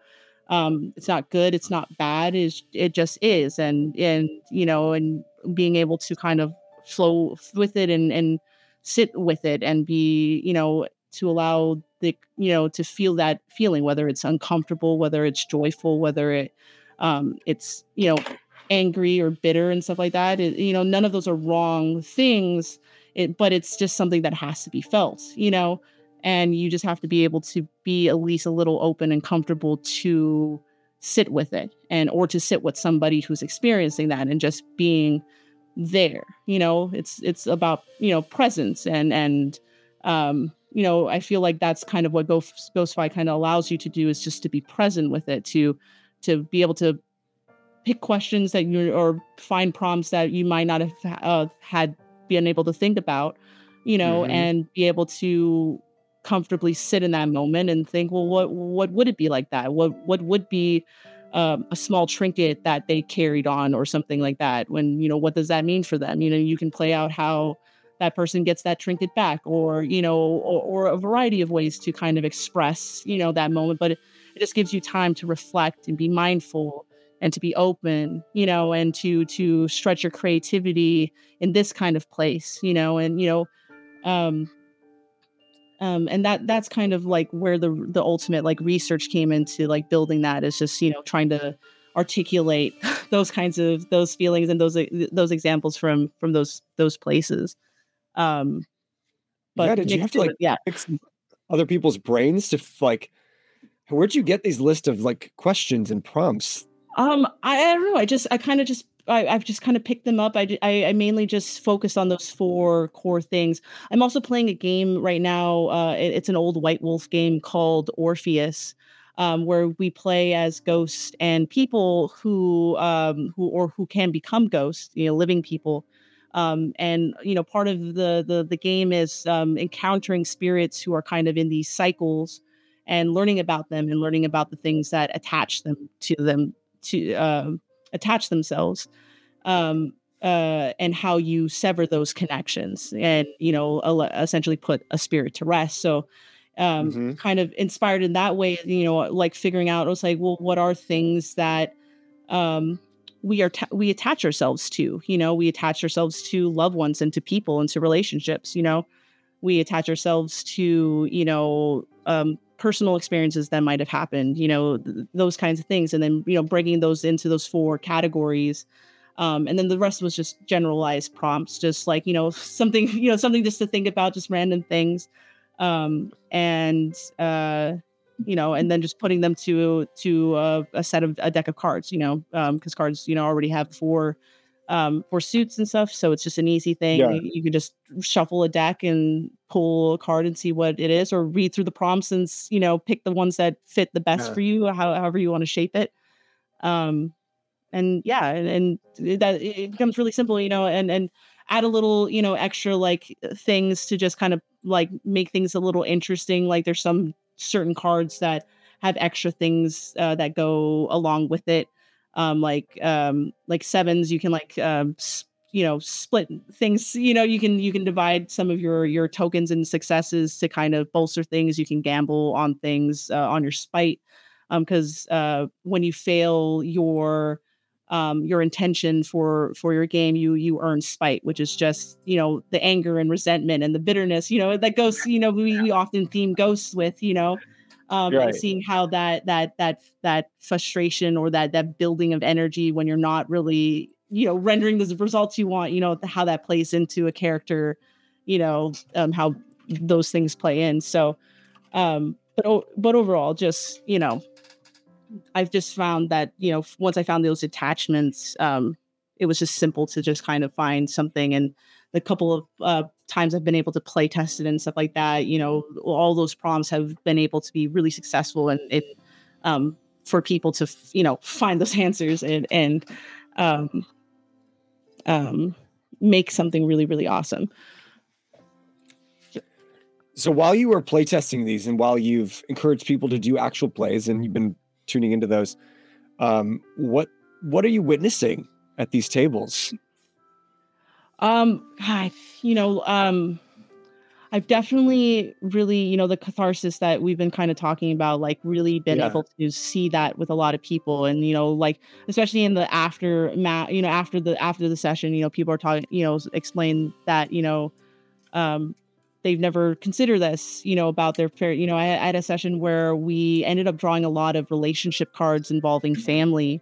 um, it's not good it's not bad is it just is. And and you know and being able to kind of flow with it and and sit with it and be you know to allow the you know to feel that feeling whether it's uncomfortable whether it's joyful whether it um it's you know angry or bitter and stuff like that it, you know none of those are wrong things it, but it's just something that has to be felt you know? And you just have to be able to be at least a little open and comfortable to sit with it and or to sit with somebody who's experiencing that and just being there you know? It's it's about you know presence and and um you know, I feel like that's kind of what Ghost Ghost-Fi kind of allows you to do is just to be present with it, to to be able to pick questions that you or find prompts that you might not have uh, had been able to think about, you know, mm-hmm. and be able to comfortably sit in that moment and think, well, what what would it be like that? What what would be um, a small trinket that they carried on or something like that? When you know, what does that mean for them? You know, you can play out how that person gets that trinket back or you know or, or, a variety of ways to kind of express you know that moment but it, it just gives you time to reflect and be mindful and to be open you know and to to stretch your creativity in this kind of place you know and you know um um and that that's kind of like where the the ultimate like research came into like building that is just you know trying to articulate those kinds of those feelings and those those examples from from those those places um, but yeah, did you have to like yeah. fix other people's brains to like? Where'd you get these list of like questions and prompts? Um, I, I don't know. I just I kind of just I, have just kind of picked them up. I, I, I mainly just focus on those four core things. I'm also playing a game right now. Uh, it, it's an old White Wolf game called Orpheus, um, where we play as ghosts and people who um, who or who can become ghosts, you know, living people um, and you know part of the the, the game is um, encountering spirits who are kind of in these cycles and learning about them and learning about the things that attach them to them to uh, attach themselves um, uh, and how you sever those connections and you know essentially put a spirit to rest so um, mm-hmm. kind of inspired in that way you know like figuring out i was like well what are things that um, we are we attach ourselves to you know? We attach ourselves to loved ones and to people and to relationships you know? We attach ourselves to you know um, personal experiences that might have happened you know th- those kinds of things and then you know bringing those into those four categories. Um, and then the rest was just generalized prompts just like you know something you know something just to think about just random things. Um, and uh, you know, and then just putting them to to a, a set of a deck of cards, you know, because um, cards, you know, already have four um, for suits and stuff, so it's just an easy thing. Yeah. You, you, can just shuffle a deck and pull a card and see what it is, or read through the prompts and you know pick the ones that fit the best yeah. for you, how, however you want to shape it. Um, and yeah, and, and that it becomes really simple, you know, and and add a little, you know, extra like things to just kind of like make things a little interesting. Like there's some certain cards that have extra things uh, that go along with it. Um, like um, like sevens, you can like um, you know split things you know you can you can divide some of your your tokens and successes to kind of bolster things you can gamble on things uh, on your spite because um, uh, when you fail your um, your intention for for your game you you earn spite which is just you know the anger and resentment and the bitterness you know that goes you know we, we often theme ghosts with you know um, right. and seeing how that that that that frustration or that that building of energy when you're not really you know rendering the results you want you know how that plays into a character you know um, how those things play in so um but but overall just you know i've just found that you know once i found those attachments um it was just simple to just kind of find something and the couple of uh, times i've been able to play test it and stuff like that you know all those prompts have been able to be really successful and it um for people to you know find those answers and and um um, make something really, really awesome. So while you were playtesting these and while you've encouraged people to do actual plays and you've been tuning into those, um, what what are you witnessing at these tables? Um, God, you know, um, I've definitely really, you know, the catharsis that we've been kind of talking about, like really been yeah. able to see that with a lot of people. And, you know, like especially in the after you know, after the after the session, you know, people are talking, you know, explain that, you know, um, they've never considered this, you know, about their parent. You know, I, I had a session where we ended up drawing a lot of relationship cards involving family.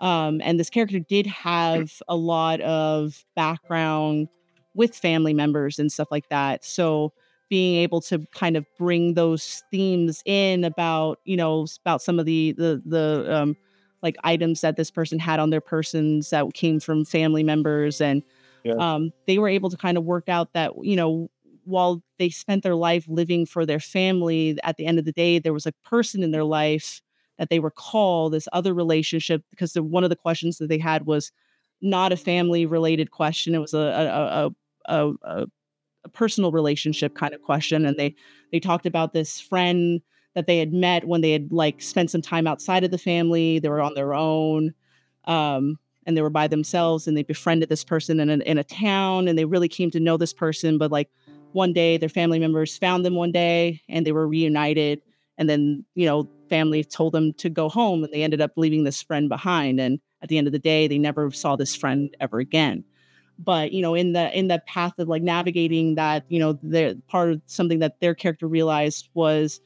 Um, and this character did have a lot of background with family members and stuff like that. So being able to kind of bring those themes in about, you know, about some of the the the um like items that this person had on their persons that came from family members and yeah. um they were able to kind of work out that, you know, while they spent their life living for their family, at the end of the day, there was a person in their life that they recall this other relationship because the, one of the questions that they had was not a family related question. It was a, a, a, a, a, personal relationship kind of question, and they they talked about this friend that they had met when they had like spent some time outside of the family. They were on their own. Um, and they were by themselves and they befriended this person in a, in a town and they really came to know this person but like one day their family members found them one day and they were reunited and then you know family told them to go home and they ended up leaving this friend behind and at the end of the day they never saw this friend ever again. But you know in the in the path of like navigating that you know the part of something that their character realized was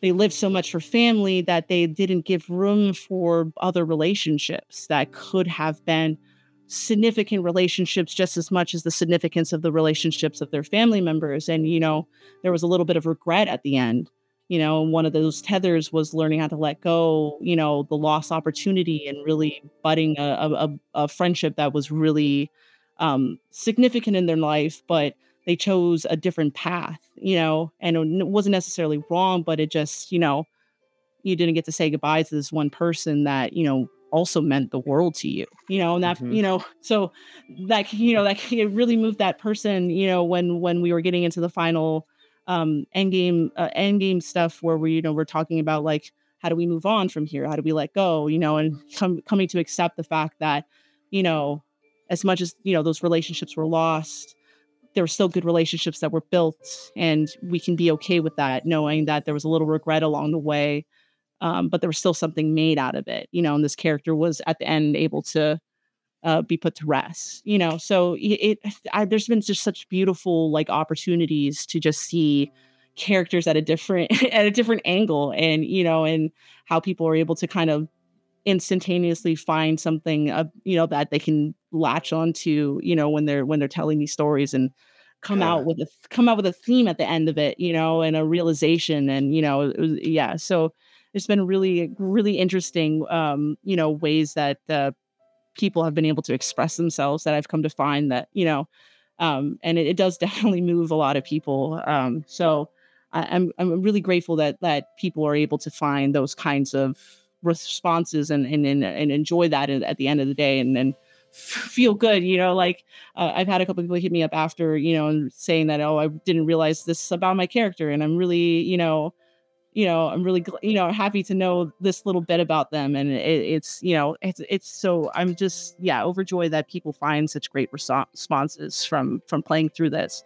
they lived so much for family that they didn't give room for other relationships that could have been significant relationships just as much as the significance of the relationships of their family members. And you know there was a little bit of regret at the end. You know one of those tethers was learning how to let go you know the lost opportunity and really budding a, a, a friendship that was really um, significant in their life, but they chose a different path, you know, and it wasn't necessarily wrong, but it just, you know, you didn't get to say goodbye to this one person that, you know, also meant the world to you, you know, and that, mm-hmm. you know, so that, you know, that it really moved that person, you know, when, when we were getting into the final um end game uh, end game stuff where we, you know, we're talking about like, how do we move on from here? How do we let go, you know, and com- coming to accept the fact that, you know, as much as you know those relationships were lost there were still good relationships that were built and we can be okay with that knowing that there was a little regret along the way um, but there was still something made out of it you know and this character was at the end able to uh, be put to rest you know so it, it I, there's been just such beautiful like opportunities to just see characters at a different at a different angle and you know and how people are able to kind of instantaneously find something uh, you know that they can latch onto you know when they're when they're telling these stories and come yeah. out with a come out with a theme at the end of it you know and a realization and you know was, yeah so it's been really really interesting um you know ways that uh, people have been able to express themselves that i've come to find that you know um and it, it does definitely move a lot of people um so I, I'm I'm really grateful that that people are able to find those kinds of responses and and and, and enjoy that at the end of the day and and feel good you know like uh, i've had a couple people hit me up after you know saying that oh i didn't realize this about my character and i'm really you know you know, I'm really, you know, happy to know this little bit about them. And it, it's, you know, it's, it's so I'm just, yeah, overjoyed that people find such great responses from, from playing through this.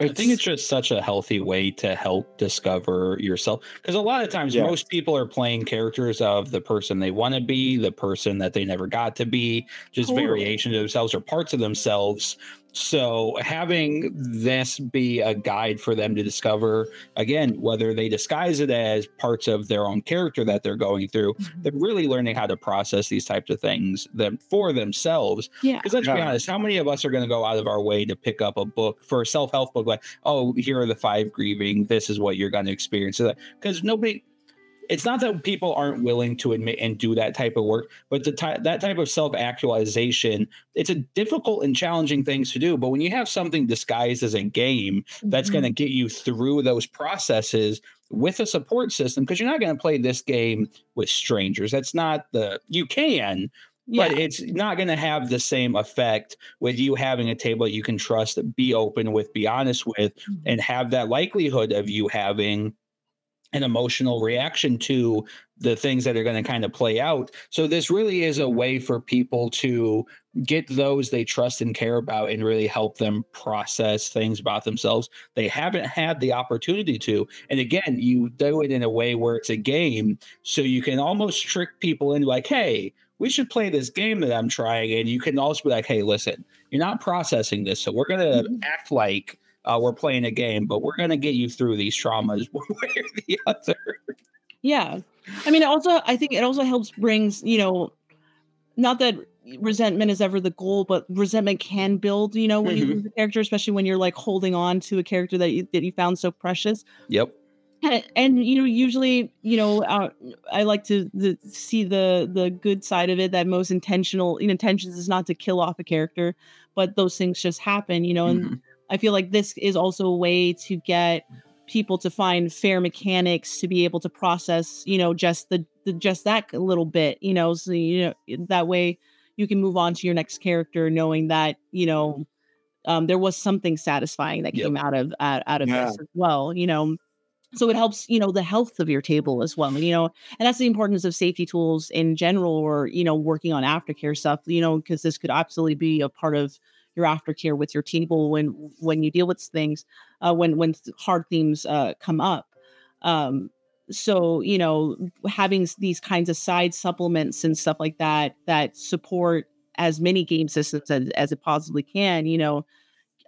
I think it's just such a healthy way to help discover yourself because a lot of times yeah. most people are playing characters of the person they want to be, the person that they never got to be, just totally. variations of themselves or parts of themselves so having this be a guide for them to discover again whether they disguise it as parts of their own character that they're going through, mm-hmm. they're really learning how to process these types of things them for themselves. Yeah. Because let's yeah. be honest, how many of us are going to go out of our way to pick up a book for a self help book like, oh, here are the five grieving. This is what you're going to experience. Because nobody it's not that people aren't willing to admit and do that type of work, but the ty- that type of self actualization, it's a difficult and challenging things to do. But when you have something disguised as a game that's mm-hmm. going to get you through those processes with a support system, because you're not going to play this game with strangers. That's not the, you can, yeah. but it's not going to have the same effect with you having a table that you can trust, be open with, be honest with, mm-hmm. and have that likelihood of you having an emotional reaction to the things that are going to kind of play out. So this really is a way for people to get those they trust and care about and really help them process things about themselves they haven't had the opportunity to. And again, you do it in a way where it's a game so you can almost trick people into like, "Hey, we should play this game that I'm trying." And you can also be like, "Hey, listen, you're not processing this, so we're going to mm-hmm. act like uh, we're playing a game, but we're going to get you through these traumas one way or the other. Yeah. I mean, also, I think it also helps brings, you know, not that resentment is ever the goal, but resentment can build, you know, when mm-hmm. you lose a character, especially when you're like holding on to a character that you, that you found so precious. Yep. And, and you know, usually, you know, uh, I like to the, see the the good side of it. That most intentional, you know, intentions is not to kill off a character, but those things just happen, you know, and mm-hmm. I feel like this is also a way to get people to find fair mechanics to be able to process, you know, just the, the just that little bit, you know, so you know that way you can move on to your next character knowing that, you know, um, there was something satisfying that came yep. out of out, out of yeah. this as well, you know. So it helps, you know, the health of your table as well, you know, and that's the importance of safety tools in general, or you know, working on aftercare stuff, you know, because this could absolutely be a part of your aftercare with your table when when you deal with things uh, when when hard themes uh, come up. Um, so you know having these kinds of side supplements and stuff like that that support as many game systems as, as it possibly can you know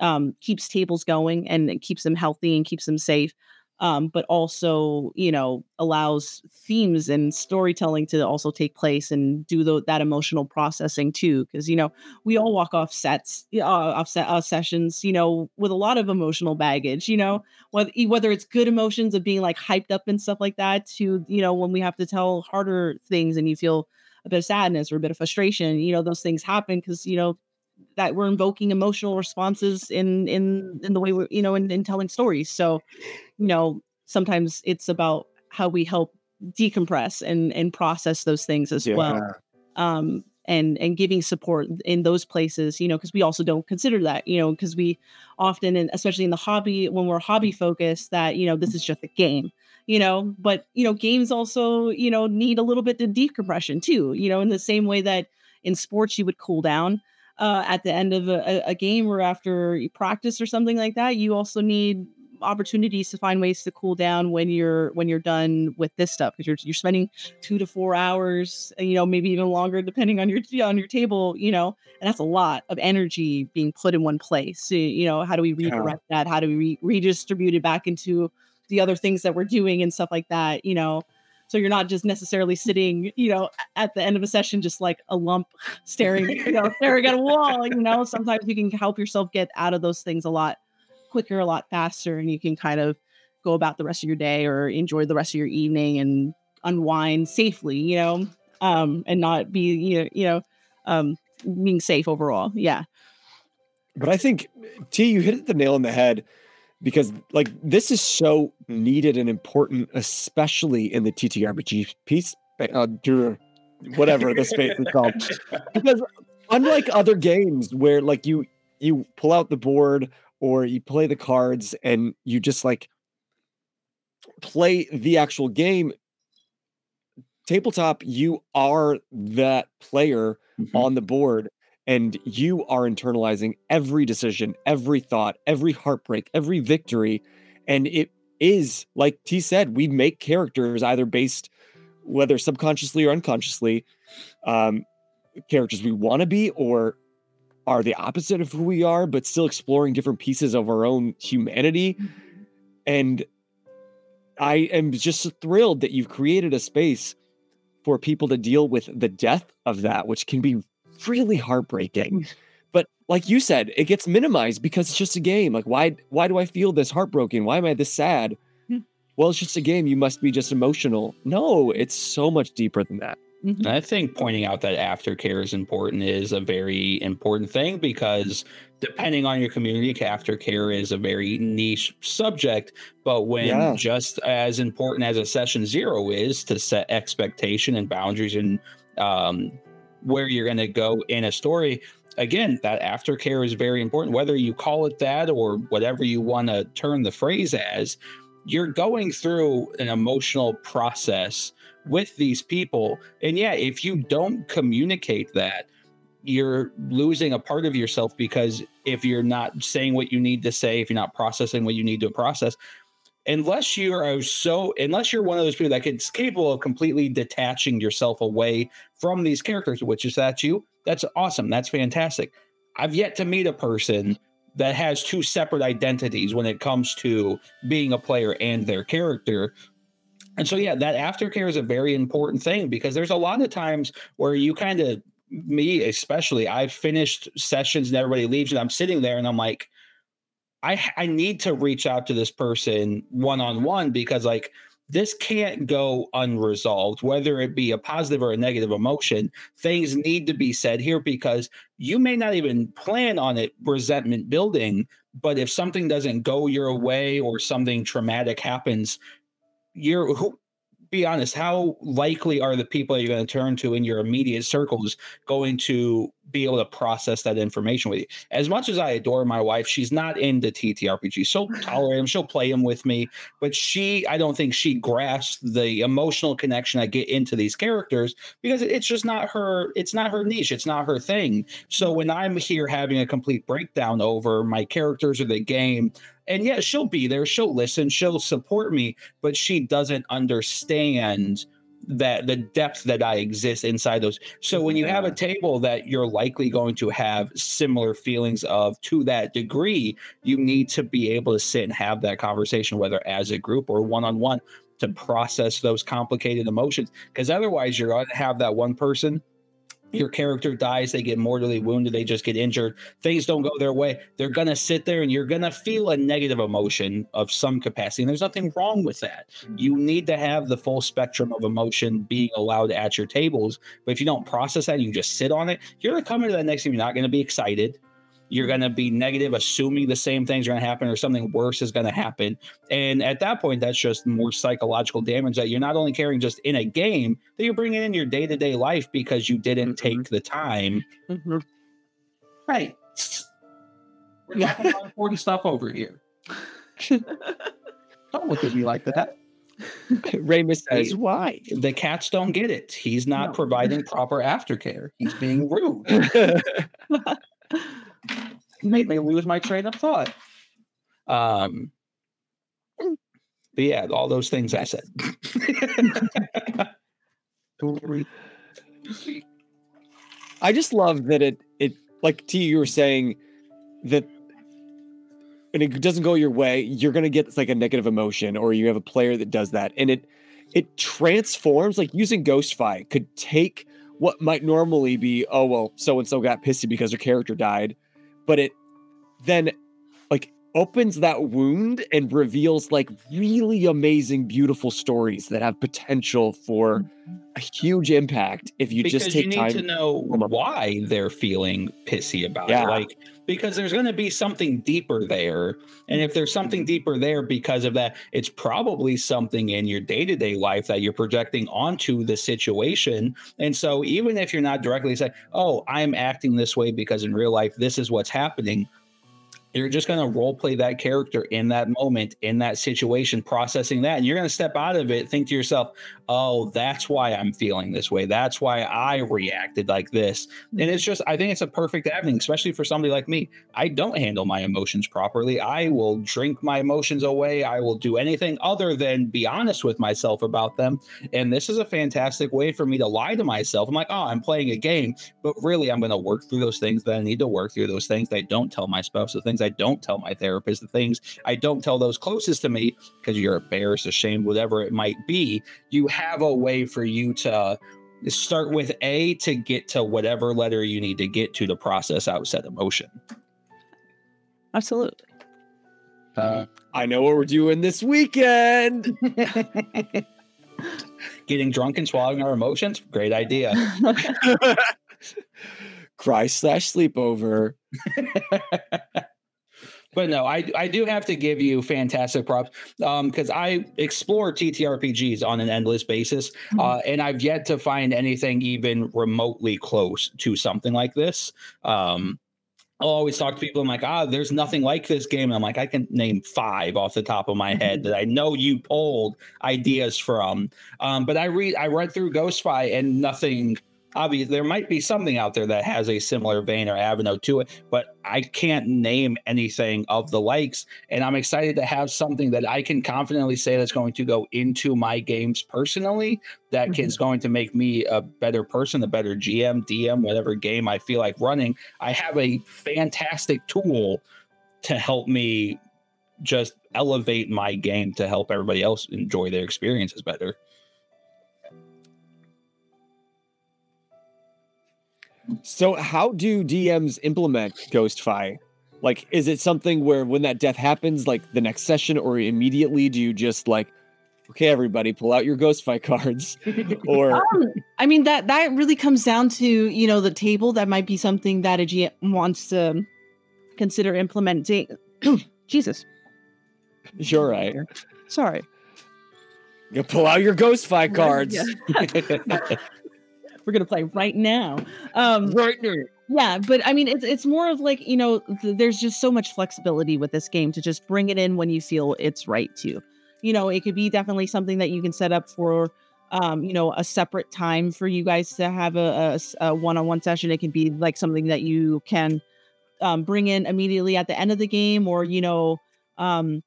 um, keeps tables going and keeps them healthy and keeps them safe um, but also you know allows themes and storytelling to also take place and do the, that emotional processing too because you know we all walk off sets uh, off set, uh, sessions you know with a lot of emotional baggage you know? Whether, whether it's good emotions of being like hyped up and stuff like that to you know when we have to tell harder things and you feel a bit of sadness or a bit of frustration you know those things happen because you know that we're invoking emotional responses in in in the way we're you know in, in telling stories. So you know sometimes it's about how we help decompress and and process those things as yeah. well um and and giving support in those places you know because we also don't consider that you know because we often and especially in the hobby when we're hobby focused that you know this is just a game you know? But you know games also you know need a little bit of decompression too you know in the same way that in sports you would cool down uh, at the end of a, a game or after practice or something like that, you also need opportunities to find ways to cool down when you're when you're done with this stuff because you're you're spending two to four hours, you know, maybe even longer depending on your on your table, you know, and that's a lot of energy being put in one place. So, you know, how do we redirect yeah. that? How do we re- redistribute it back into the other things that we're doing and stuff like that? You know, so you're not just necessarily sitting, you know, at the end of a session, just like a lump staring, you know, staring at a wall. You know, sometimes you can help yourself get out of those things a lot quicker, a lot faster, and you can kind of go about the rest of your day or enjoy the rest of your evening and unwind safely, you know, um, and not be, you know, you know, um, being safe overall. Yeah. But I think T, you hit the nail on the head because like this is so needed and important, especially in the TTRPG piece, uh, whatever the space is called. Because unlike other games where like you you pull out the board or you play the cards and you just like play the actual game, tabletop, you are that player Mhm. on the board and you are internalizing every decision, every thought, every heartbreak, every victory. And it is, like T said, we make characters either based, whether subconsciously or unconsciously, um, characters we want to be or are the opposite of who we are, but still exploring different pieces of our own humanity. And I am just thrilled that you've created a space for people to deal with the death of that, which can be really heartbreaking. But like you said, it gets minimized because it's just a game. Like why why do I feel this heartbroken? Why am I this sad? Hmm. Well, it's just a game. You must be just emotional. No, it's so much deeper than that. Mhm. I think pointing out that aftercare is important is a very important thing because depending on your community, aftercare is a very niche subject. But when Yeah. just as important as a session zero is to set expectation and boundaries and um, where you're going to go in a story, again, that aftercare is very important. Whether you call it that or whatever you want to turn the phrase as, you're going through an emotional process with these people. And yeah, if you don't communicate that, you're losing a part of yourself because if you're not saying what you need to say, if you're not processing what you need to process, unless you are so, unless you're one of those people that is capable of completely detaching yourself away from these characters, which is that you, that's awesome. That's fantastic. I've yet to meet a person that has two separate identities when it comes to being a player and their character. And so, yeah, that aftercare is a very important thing because there's a lot of times where you kind of, me especially, I've finished sessions and everybody leaves, and I'm sitting there and I'm like, I I need to reach out to this person one on one because like this can't go unresolved, whether it be a positive or a negative emotion. Things need to be said here because you may not even plan on it resentment building, but if something doesn't go your way or something traumatic happens, you're who be honest, how likely are the people you're going to turn to in your immediate circles going to be able to process that information with you? As much as I adore my wife, she's not into TTRPG. She'll tolerate him, she'll play him with me, but she, I don't think she grasps the emotional connection I get into these characters because it's just not her, it's not her niche, it's not her thing. So mm-hmm. when I'm here having a complete breakdown over my characters or the game, and yeah, she'll be there, she'll listen, she'll support me, but she doesn't understand that the depth that I exist inside those. So when you have a table that you're likely going to have similar feelings of to that degree, you need to be able to sit and have that conversation, whether as a group or one on one, to process those complicated emotions. Because otherwise, you're going to have that one person. Your character dies, they get mortally wounded, they just get injured, things don't go their way. They're to sit there and you're to feel a negative emotion of some capacity. And there's nothing wrong with that you need to have the full spectrum of emotion being allowed at your tables. But if you don't process that, you just sit on it, you're to come into that next game. You're not to be excited. You're going to be negative, assuming the same things are going to happen or something worse is going to happen. And at that point, that's just more psychological damage that you're not only carrying just in a game, that you're bringing in your day to day life because you didn't Mhm. take the time. Mhm. Right. We're talking about important stuff over here. Don't look at me like that. Ramus says, "Why?" the cats don't get it. He's not No. providing proper aftercare. He's being rude. Made me lose my train of thought. Um, but yeah, all those things I said. I just love that it it like T you were saying that and it doesn't go your way, you're gonna get like a negative emotion, or you have a player that does that, and it it transforms like using Ghost-Fi could take what might normally be, oh well, so and so got pissy because their character died, but it then like opens that wound and reveals like really amazing, beautiful stories that have potential for mm-hmm. a huge impact if you because just take you need time. to know why they're feeling pissy about Yeah. it. Like because there's going to be something deeper there, and if there's something mm-hmm. deeper there because of that, it's probably something in your day to day life that you're projecting onto the situation. And so even if you're not directly saying, "Oh, I'm acting this way because in real life this is what's happening," you're just going to role play that character in that moment, in that situation, processing that. And you're going to step out of it, think to yourself, oh, that's why I'm feeling this way. That's why I reacted like this. And it's just, I think it's a perfect avenue, especially for somebody like me. I don't handle my emotions properly. I will drink my emotions away. I will do anything other than be honest with myself about them. And this is a fantastic way for me to lie to myself. I'm like, oh, I'm playing a game, but really, I'm going to work through those things that I need to work through, those things I don't tell my spouse, the things I don't tell my therapist, the things I don't tell those closest to me because you're embarrassed, ashamed, whatever it might be. You have a way for you to start with A to get to whatever letter you need to get to to process out said emotion. Absolutely. Uh, I know what we're doing this weekend. Getting drunk and swallowing our emotions, great idea. Cry slash sleepover. But no, I I do have to give you fantastic props because um, I explore TTRPGs on an endless basis, mm-hmm. uh, and I've yet to find anything even remotely close to something like this. Um, I'll always talk to people. I'm like, ah, there's nothing like this game. And I'm like, I can name five off the top of my head mm-hmm. that I know you pulled ideas from. Um, but I read, I read through Ghost-Fi, and nothing obviously there might be something out there that has a similar vein or avenue to it but i can't name anything of the likes and i'm excited to have something that i can confidently say that's going to go into my games personally that mm-hmm. is going to make me a better person a better gm dm whatever game i feel like running i have a fantastic tool to help me just elevate my game to help everybody else enjoy their experiences better So, how do DMs implement Ghost-Fi? Like, is it something where when that death happens, like the next session, or immediately do you just like, okay, everybody, pull out your Ghost-Fi cards? or, um, I mean, that that really comes down to you know the table. That might be something that a GM wants to consider implementing. Jesus, you're right. Sorry. You pull out your Ghost-Fi cards. Yeah. we're gonna play right now. Um, right now. Yeah, but I mean, it's it's more of like you know, th- there's just so much flexibility with this game to just bring it in when you feel it's right to. You know, it could be definitely something that you can set up for, um, you know, a separate time for you guys to have a, a, a one-on-one session. It can be like something that you can um, bring in immediately at the end of the game, or you know, um,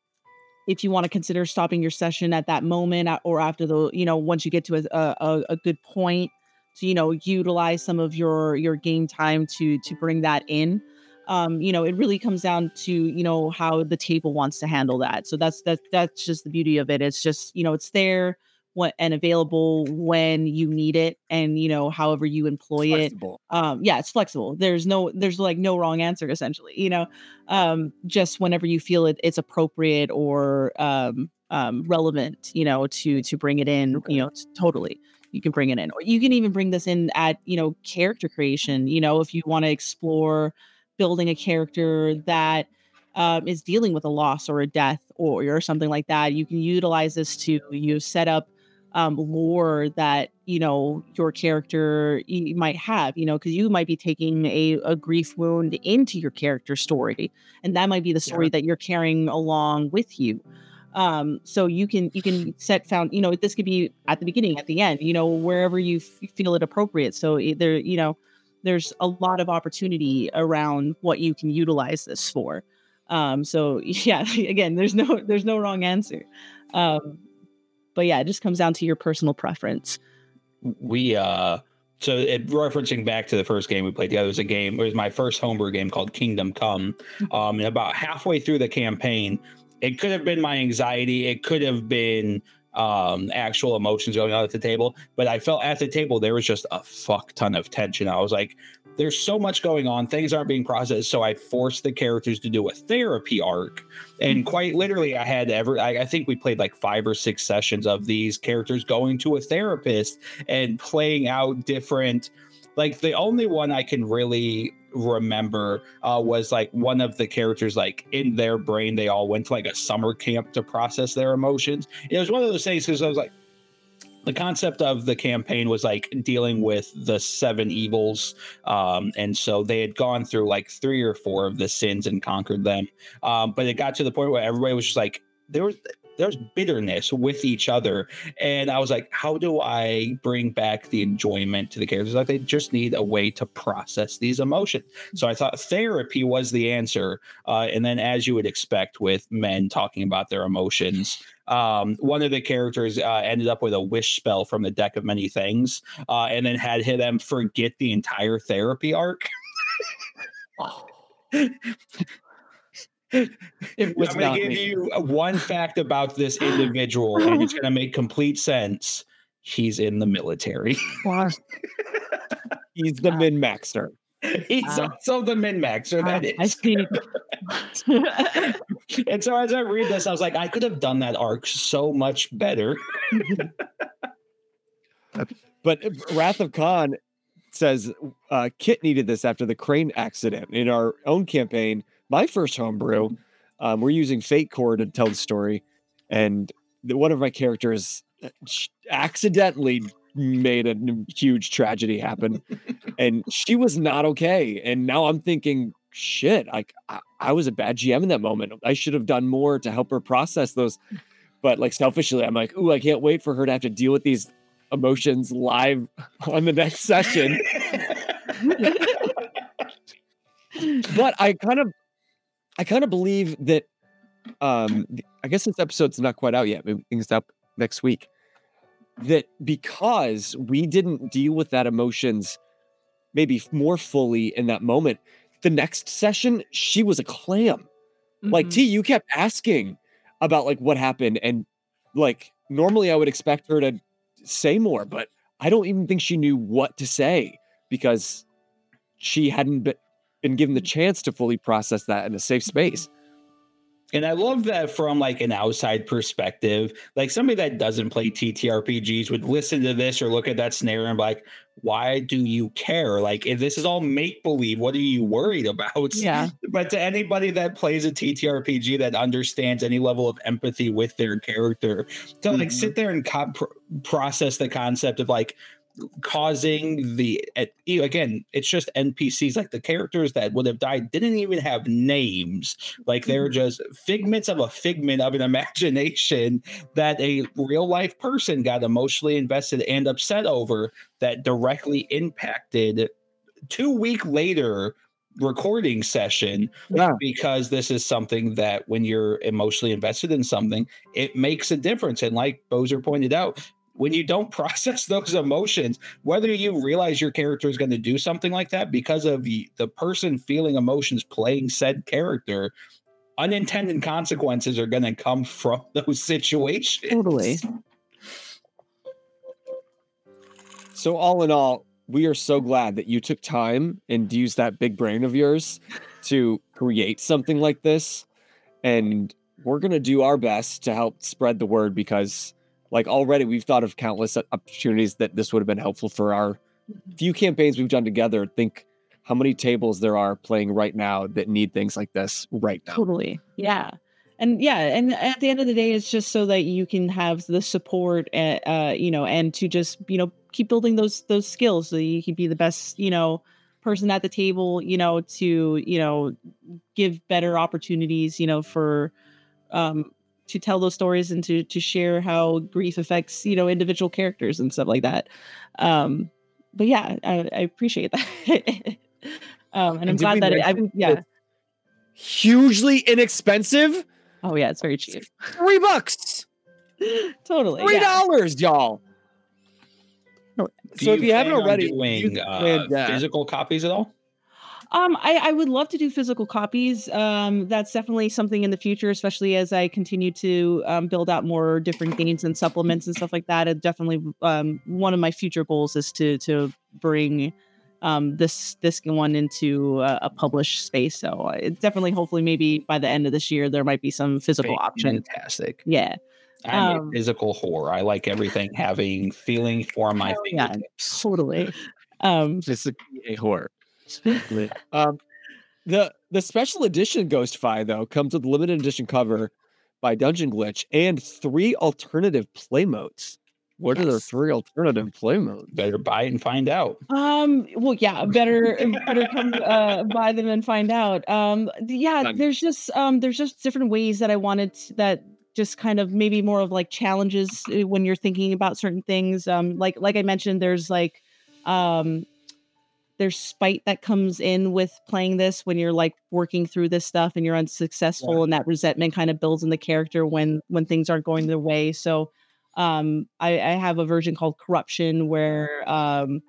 if you want to consider stopping your session at that moment or after the, you know, once you get to a, a, a good point to you know utilize some of your your game time to to bring that in. Um you know it really comes down to you know how the table wants to handle that. So that's that's that's just the beauty of it. It's just you know it's there what and available when you need it and you know however you employ it. um yeah it's flexible. There's no there's like no wrong answer essentially you know? Um just whenever you feel it it's appropriate or um um relevant you know to to bring it in okay. you know totally you can bring it in or you can even bring this in at you know character creation you know if you want to explore building a character that um, is dealing with a loss or a death or, or something like that you can utilize this to you set up um, lore that you know your character you might have you know because you might be taking a, a grief wound into your character story and that might be the story yeah. that you're carrying along with you um so you can you can set found you know this could be at the beginning at the end you know wherever you f- feel it appropriate so there you know there's a lot of opportunity around what you can utilize this for um so yeah again there's no there's no wrong answer um but yeah it just comes down to your personal preference we uh so it, referencing back to the first game we played together, it was a game. It was my first homebrew game called Kingdom Come. Mm-hmm. Um, and about halfway through the campaign, it could have been my anxiety. It could have been um, actual emotions going on at the table. But I felt at the table there was just a fuck ton of tension. I was like, there's so much going on. Things aren't being processed. So I forced the characters to do a therapy arc. And mm-hmm. quite literally, I had ever, I, I, think we played like five or six sessions of these characters going to a therapist and playing out different. Like the only one I can really remember uh, was like one of the characters like in their brain they all went to like a summer camp to process their emotions. It was one of those things because i was like the concept of the campaign was like dealing with the seven evils um, and so they had gone through like three or four of the sins and conquered them. Um, but it got to the point where everybody was just like there was there's bitterness with each other. And i was like how do i bring back the enjoyment to the characters? Like they just need a way to process these emotions. So i thought therapy was the answer uh, and then as you would expect with men talking about their emotions um, one of the characters uh, ended up with a wish spell from the deck of many things uh, and then had them forget the entire therapy arc. Was I'm going to give me. you uh, one fact about this individual, and it's going to make complete sense. He's in the military. He's the min maxer. He's Wow. also the min maxer. That I see. and so as I read this, I was like, I could have done that arc so much better. But uh, Wrath of Khan says uh, Kit needed this after the crane accident. In our own campaign, my first homebrew, um, we're using Fate Core to tell the story, and the, one of my characters uh, accidentally made a huge tragedy happen, and she was not okay. And now I'm thinking, shit, like I, I was a bad GM in that moment. I should have done more to help her process those. But like selfishly, I'm like, ooh, I can't wait for her to have to deal with these emotions live on the next session. but I kind of, I kind of believe that. Um, I guess this episode's not quite out yet. Maybe things up next week. That because we didn't deal with that emotions, maybe more fully in that moment. The next session, she was a clam. Like Mhm. T, you kept asking about like what happened, and like normally I would expect her to say more, but I don't even think she knew what to say because she hadn't been, been given the chance to fully process that in a safe space. And I love that from like an outside perspective, like somebody that doesn't play TTRPGs would listen to this or look at that scenario and be like, why do you care? Like, if this is all make believe, what are you worried about? yeah. But to anybody that plays a TTRPG that understands any level of empathy with their character, to like Mhm. sit there and co- process the concept of like causing the at- again, it's just NPCs. Like the characters that would have died didn't even have names. Like they're mm-hmm. just figments of a figment of an imagination that a real life person got emotionally invested and upset over that directly impacted two week later recording session Yeah. because this is something that when you're emotionally invested in something it makes a difference and like Boser pointed out when you don't process those emotions whether you realize your character is going to do something like that because of the, the person feeling emotions playing said character unintended consequences are going to come from those situations Totally. So all in all, we are so glad that you took time and used that big brain of yours to create something like this. And we're going to do our best to help spread the word because like already we've thought of countless opportunities that this would have been helpful for our few campaigns we've done together. Think how many tables there are playing right now that need things like this right now. Totally. Yeah. And yeah, and at the end of the day, it's just so that you can have the support, uh, uh, you know, and to just you know keep building those those skills so you can be the best, you know, person at the table, you know, to you know give better opportunities, you know, for um to tell those stories and to to share how grief affects you know individual characters and stuff like that. Um, but yeah, I, I appreciate that. um, and I'm And did we glad that it, I mention yeah. Hugely inexpensive. Oh yeah, it's very cheap. Three bucks. totally. Three yeah. dollars, y'all. No, Do So if you haven't already, doing you uh, physical copies at all Um, I, I would love to do physical copies. Um, that's definitely something in the future, especially as I continue to um, build out more different games and supplements and stuff like that. It definitely um, one of my future goals is to to bring um, this this one into a, a published space. So uh, it definitely, hopefully, maybe by the end of this year, there might be some physical options. fantastic Yeah, I'm Um, a physical whore. I like everything having feeling for my Hell yeah. totally. Um, Physically a whore. Um, the the special edition Ghost-Fi though comes with limited edition cover by Dungeon Glitch and three alternative play modes. What are the three alternative play modes? Better buy it and find out. Um. Well, yeah. Better, better come uh, buy them and find out. Um. Yeah. There's just um. There's just different ways that I wanted to, that just kind of maybe more of like challenges uh, when you're thinking about certain things. Um. Like like I mentioned, there's like, um, there's spite that comes in with playing this when you're like working through this stuff and you're unsuccessful, and that resentment kind of builds in the character when when things aren't going their way. So, um, I, I have a version called corruption where um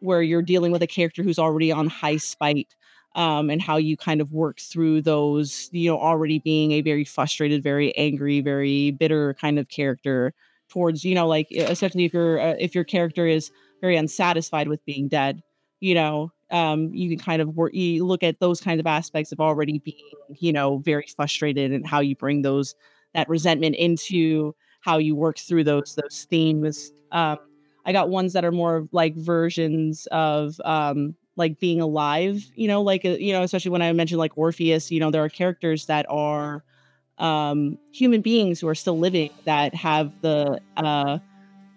where you're dealing with a character who's already on high spite um, and how you kind of work through those, you know, already being a very frustrated, very angry, very bitter kind of character towards, you know, like especially if your uh, if your character is very unsatisfied with being dead, you know, um, you can kind of work. You look at those kinds of aspects of already being, you know, very frustrated and how you bring those that resentment into how you work through those those themes. Um, I got ones that are more like versions of um like being alive, you know, like uh, you know, especially when I mentioned like Orpheus, you know, there are characters that are um human beings who are still living that have the uh,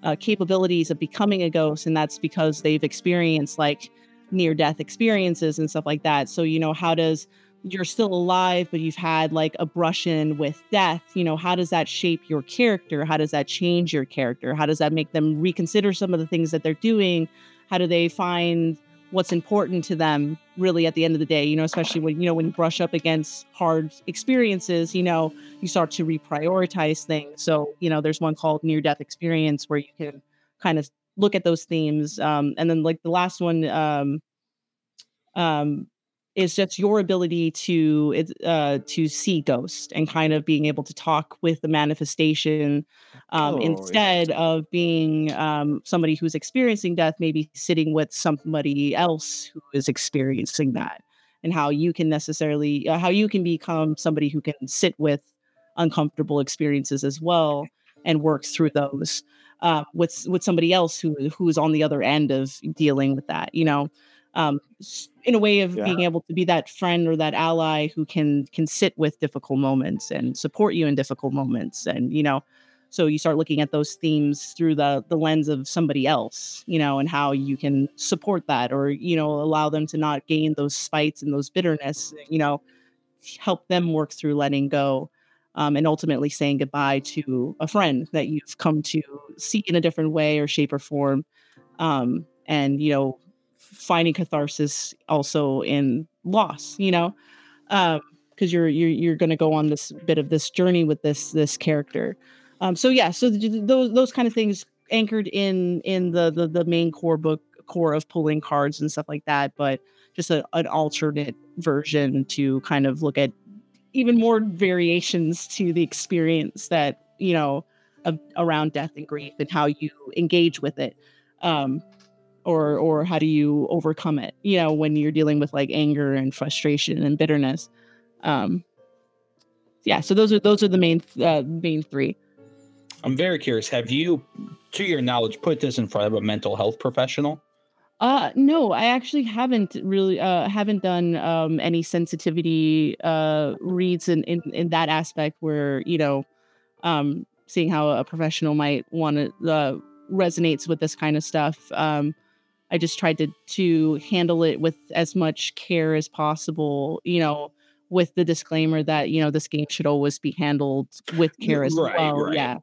uh capabilities of becoming a ghost and that's because they've experienced like near death experiences and stuff like that. So, you know, how does you're still alive, but you've had like a brush in with death, you know, how does that shape your character? How does that change your character? How does that make them reconsider some of the things that they're doing? How do they find what's important to them really at the end of the day? You know, especially when, you know, when you brush up against hard experiences, you know, you start to reprioritize things. So, you know, there's one called near death experience where you can kind of look at those themes. Um, and then like the last one, um, um, is just your ability to uh to see ghosts and kind of being able to talk with the manifestation um Oh, instead of being um somebody who's experiencing death maybe sitting with somebody else who is experiencing that and how you can necessarily uh, how you can become somebody who can sit with uncomfortable experiences as well and work through those uh, with with somebody else who who is on the other end of dealing with that you know um, in a way of Yeah. being able to be that friend or that ally who can can sit with difficult moments and support you in difficult moments and you know so you start looking at those themes through the the lens of somebody else you know and how you can support that or you know allow them to not gain those spites and those bitterness you know help them work through letting go um, and ultimately saying goodbye to a friend that you've come to see in a different way or shape or form um, and you know finding catharsis also in loss you know um because you're you're you're going to go on this bit of this journey with this this character um so yeah so th- those those kind of things anchored in in the the, the main core book core of pulling cards and stuff like that but just a, an alternate version to kind of look at even more variations to the experience that you know of, around death and grief and how you engage with it um or or how do you overcome it you know when you're dealing with like anger and frustration and bitterness um yeah so those are those are the main uh, main three I'm very curious. Have you, to your knowledge, put this in front of a mental health professional? uh no i actually haven't really uh haven't done um any sensitivity uh reads in in, in that aspect where you know um seeing how a professional might want to uh resonates with this kind of stuff um i just tried to to handle it with as much care as possible you know with the disclaimer that you know this game should always be handled with care as Right, well right. yeah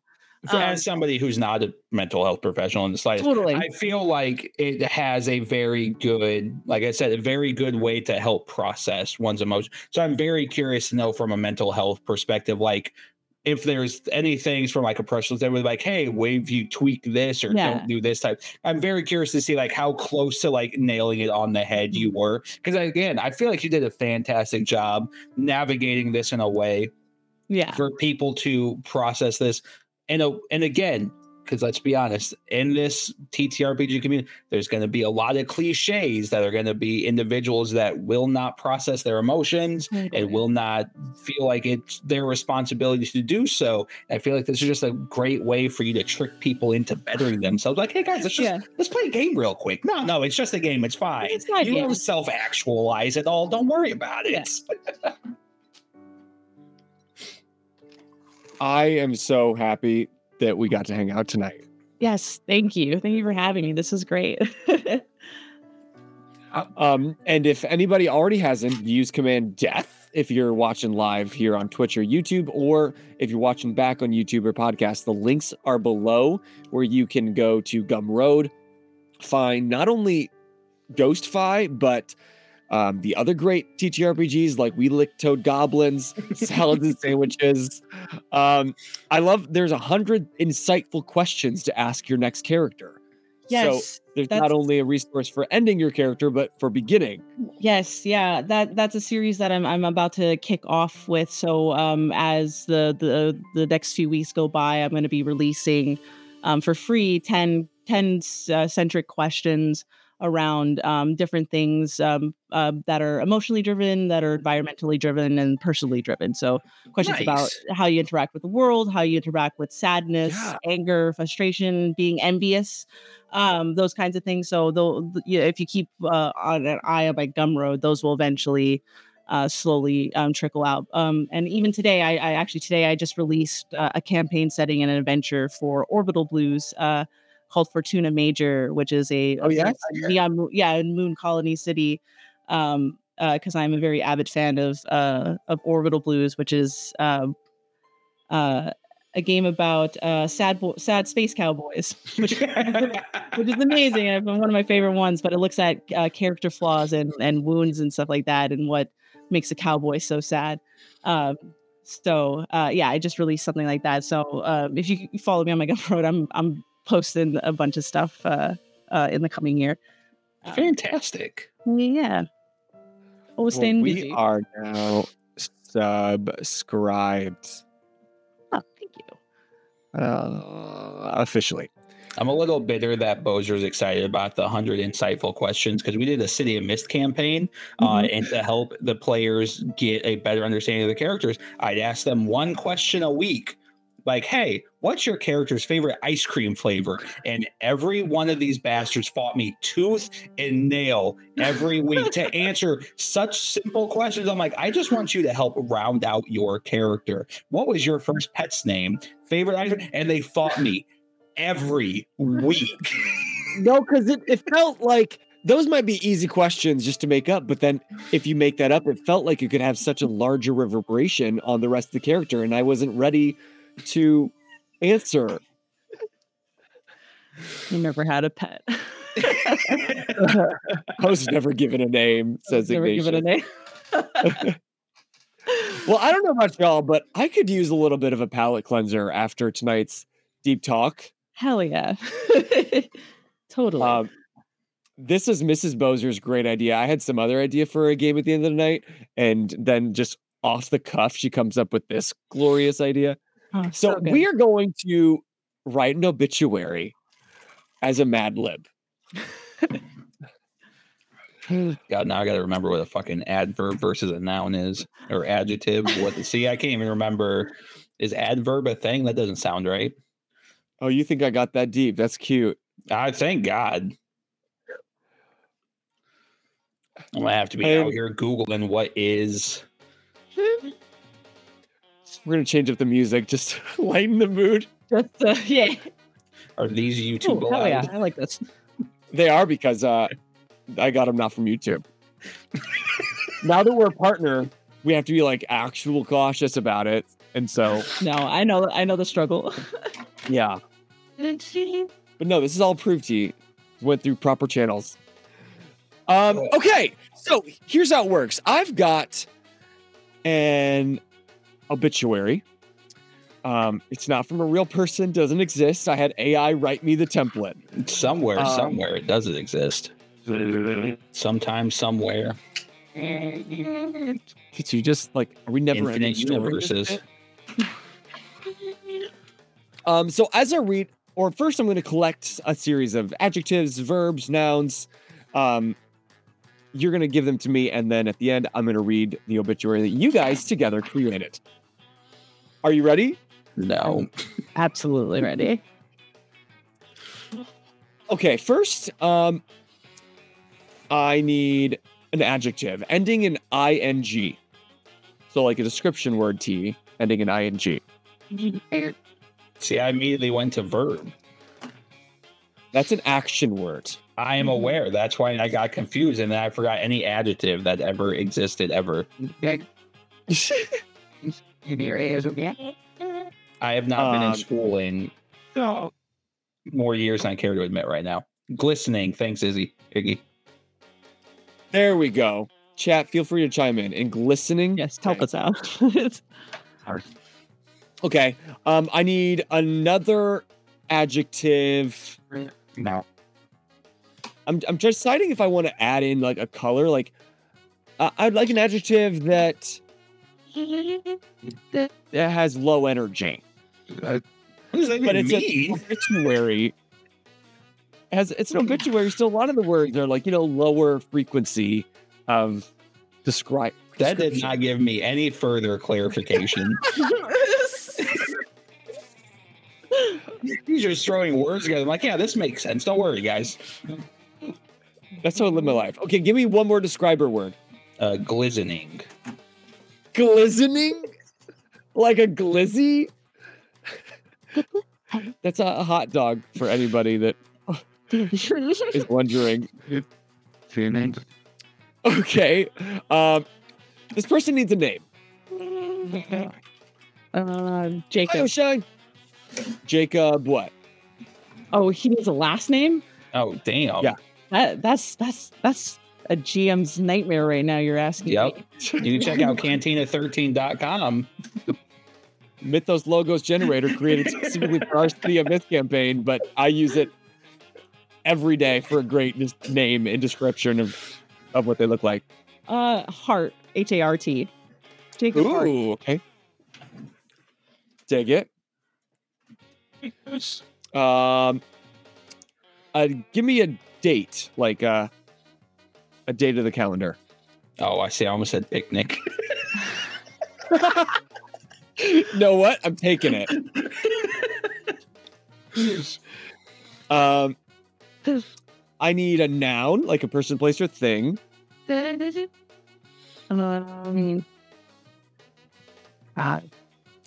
Um, As somebody who's not a mental health professional in the slightest, totally I feel like it has a very good, like I said, a very good way to help process one's emotions. So I'm very curious to know from a mental health perspective, like if there's any things from like a professional that would like, hey, wave you tweak this or Yeah. don't do this type. I'm very curious to see like how close to like nailing it on the head you were. Because again, I feel like you did a fantastic job navigating this in a way yeah for people to process this. And uh, and again, because let's be honest, in this TTRPG community, there's going to be a lot of cliches that are going to be individuals that will not process their emotions and will not feel like it's their responsibility to do so. I feel like this is just a great way for you to trick people into bettering themselves. Like, hey guys, let's just Yeah. let's play a game real quick. No, no, it's just a game. It's fine. It's you game. don't self actualize at all. Don't worry about it. Yeah. I am so happy that we got to hang out tonight. Yes, thank you. Thank you for having me. This is great. Um, and if anybody already hasn't, use command death if you're watching live here on Twitch or YouTube, or if you're watching back on YouTube or podcast. The links are below where you can go to Gumroad, find not only Ghost-Fi, but um, the other great TTRPGs like We Lick Toad Goblins, Salads and Sandwiches. Um, I love there's a hundred insightful questions to ask your next character. So yes. there's not only a resource for ending your character, but for beginning. Yes, yeah, that that's a series that I'm I'm about to kick off with. So um, as the the the next few weeks go by, I'm going to be releasing um, for free 10, 10 uh, centric questions around um, different things um, uh, that are emotionally driven, that are environmentally driven, and personally driven. So questions about how you interact with the world, how you interact with sadness, Yeah. anger, frustration, being envious, um, those kinds of things. So if you keep uh, on an eye on my Gumroad, those will eventually uh, slowly um, trickle out. Um, and even today, I, I actually today I just released uh, a campaign setting and an adventure for Orbital Blues uh, called Fortuna Major, which is a Oh, yes? a neon yeah in Moon Colony City. Um, because I'm a very avid fan of uh of Orbital Blues, which is um uh a game about uh sad bo- sad space cowboys, which which is amazing and one of my favorite ones. But it looks at uh, character flaws and and wounds and stuff like that, and what makes a cowboy so sad. Um, so uh, yeah, I just released something like that. So um, if you follow me on my Gumroad, I'm I'm posting a bunch of stuff uh, uh, in the coming year. Um, Fantastic. yeah, always Well, staying we busy. are now subscribed Oh, thank you. uh, officially. I'm a little bitter that Boser's excited about the 100 insightful questions because we did a City of Mist campaign. Uh, Mhm. and to help the players get a better understanding of the characters, I'd ask them one question a week. Like, hey, what's your character's favorite ice cream flavor? And every one of these bastards fought me tooth and nail every week to answer such simple questions. I'm like, I just want you to help round out your character. What was your first pet's name? Favorite ice cream? And they fought me every week. No, because it, it felt like those might be easy questions just to make up, but then if you make that up, it felt like it could have such a larger reverberation on the rest of the character, and I wasn't ready to answer. You never had a pet. I was never given a name, says Never given a name. Well, I don't know about y'all, but I could use a little bit of a palate cleanser after tonight's deep talk. Hell yeah. totally. Um, this is Mrs. Boser's great idea. I had some other idea for a game at the end of the night, and then just off the cuff, she comes up with this glorious idea. Oh, So, good. we are going to write an obituary as a Mad Lib. God, now I got to remember what a fucking adverb versus a noun is or adjective. What? See, I can't even remember. Is adverb a thing? That doesn't sound right. Oh, you think I got that deep? That's cute. I thank God. I'm gonna have to be out here googling what is. We're gonna change up the music, just to lighten the mood. Just, uh, yeah. Are these YouTube Oh, yeah. I like this. They are because uh, I got them not from YouTube. now that we're a partner, we have to be like actual cautious about it, and so No, I know. I know the struggle. yeah. But no, this is all proved to you. Went through proper channels. Um, okay, so here's how it works. I've got an obituary. Um, it's not from a real person, doesn't exist. I had AI write me the template. Somewhere, Um, somewhere, it doesn't exist. Sometime, somewhere. Could you just like are we never Infinite universes. Um, so as I read, or first I'm going to collect a series of adjectives, verbs, nouns. Um, you're going to give them to me, and then at the end, I'm going to read the obituary that you guys together created. Are you ready? No. Absolutely ready. Okay, first, um, I need an adjective ending in ing. So like a description word T ending in ing. See, I immediately went to verb. That's an action word. I am aware. That's why I got confused and then I forgot any adjective that ever existed ever. I have not been in Um, school in more years than I care to admit right now. Glistening. Thanks, Izzy. Iggy. There we go. Chat, feel free to chime in. And glistening. Yes, help Okay. us out. Okay. Um, I need another adjective. No. I'm I'm just deciding if I want to add in like a color. Like, uh, I'd like an adjective that that has low energy, What does that but it's mean? an obituary. Has it's an obituary. Still, a lot of the words are like you know lower frequency of describe. That did not give me any further clarification. He's just throwing words together. I'm like, yeah, this makes sense. Don't worry, guys. That's how I live my life. Okay, give me one more describer word. Uh, glistening. Glistening, like a glizzy. That's a, a hot dog for anybody that is wondering. Okay, um, this person needs a name. uh, Hi, Jacob. O'Shine. Jacob, what? Oh, he needs a last name. Oh, damn. Yeah. That that's that's that's a GM's nightmare right now. You're asking. Yep. me. You can check out cantina13.com. Mythos Logos Generator created specifically for our City of Mist campaign, but I use it every day for a great name and description of of what they look like. Uh, Hart. H A R T. Jacob Hart. Ooh, okay. Dig it. Um, uh, give me a date, like uh, a date of the calendar. Oh, I see. I almost said picnic. know what? I'm taking it. um, I need a noun, like a person, place, or thing. Um, uh,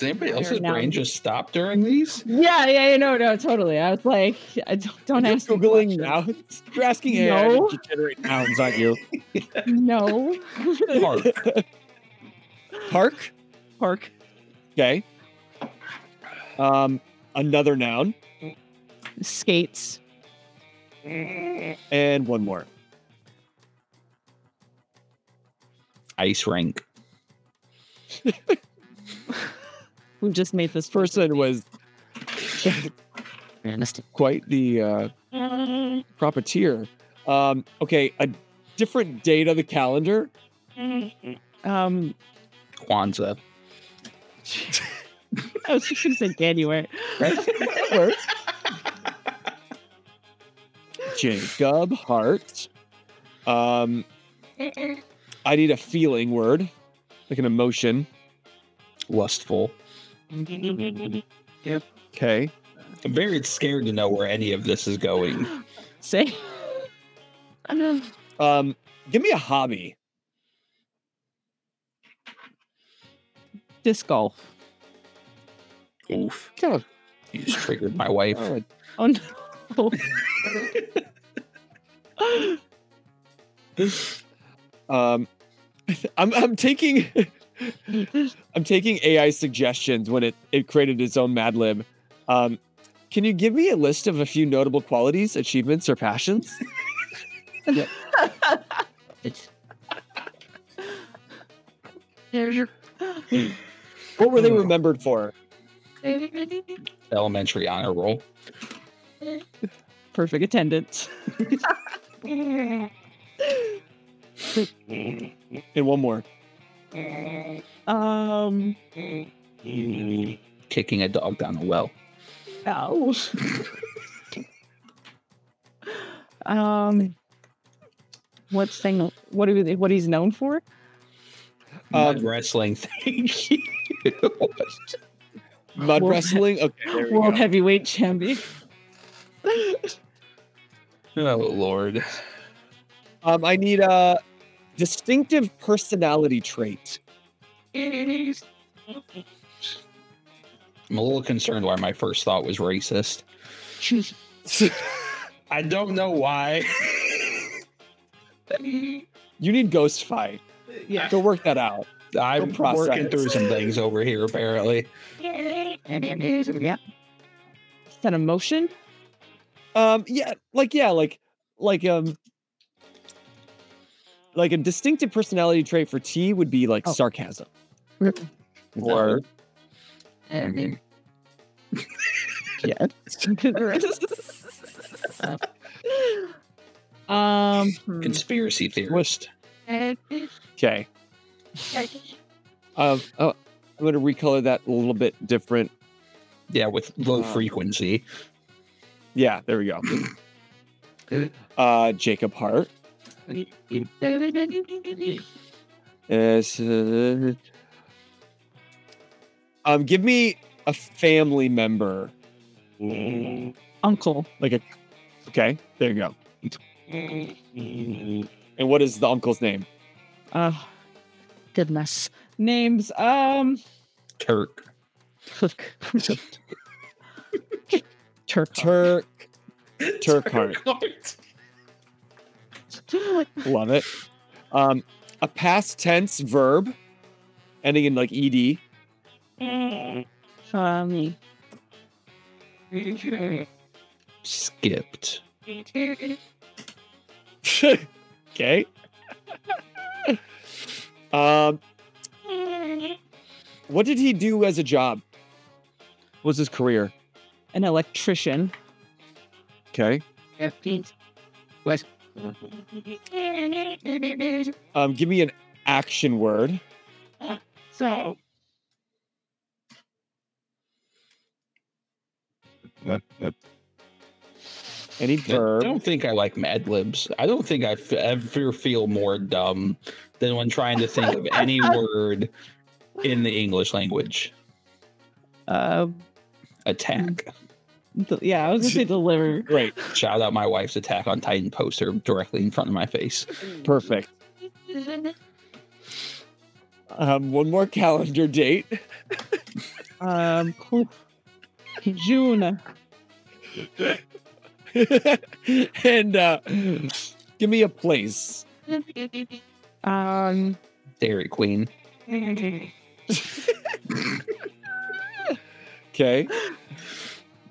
Does anybody else's Now- brain just stop during these? yeah, yeah, yeah, no, no, totally. I was like, I don't, don't You're ask me googling questions. nouns. You're asking AI No. to generate nouns, aren't you? No. Park. Park. Park. Okay. Um, another noun Skates. and one more. Ice rink. We just made this Person was quite the uh, profiteer. Um, okay, a different date of the calendar. Um, Kwanzaa. I was just gonna say January. Right? Jacob Hart. Um, I need a feeling word, like an emotion. Lustful. Okay. I'm very scared to know where any of this is going. Say. Um, give me a hobby. Disc golf. Oof. Kind of, You just triggered my wife. Oh no. um, I'm I'm taking I'm taking AI suggestions when it it created its own Mad Lib. Um, can you give me a list of a few notable qualities, achievements, or passions? What were they remembered for? Elementary honor roll. Perfect attendance. And one more. Um. Kicking a dog down a well. Ow. um. What's thing? What are we, what he's known for? Mud Um, wrestling. Thank you. Mud World- wrestling. Okay, there we World go. heavyweight champion. oh Lord. Um, I need a distinctive personality trait. I'm a little concerned why my first thought was racist. I don't know why. You need ghost fight. Yeah. Go work that out. I'm working through some things over here, apparently. Yeah. Is that emotion? Um, yeah, like yeah, like like um, like a distinctive personality trait for T would be like Oh. sarcasm, or Yeah. um. hmm. Conspiracy theorist. okay. Um, oh, I'm gonna recolor that a little bit different. Yeah, with low Um, frequency. Yeah, there we go. Uh, Jacob Hart is. Uh, um, give me a family member. Uncle. Like a. Okay, there you go. And what is the uncle's name? Oh, goodness. Names. Um. Turk. Turk. Turk. Turk. Turk Hart. Love it. Um, a past tense verb ending in like ed. Um. Skipped. okay. um, what did he do as a job? What was his career? An electrician. Okay. Um, give me an action word. So. Any verb. I don't think I like Mad Libs. I don't think I f- ever feel more dumb than when trying to think of any word in the English language. Uh. Attack. D- Yeah, I was gonna say deliver. Great. Shout out my wife's Attack on Titan poster directly in front of my face. Perfect. Um, one more calendar date. Um. June. and uh, give me a place. Um. Dairy Queen. Okay.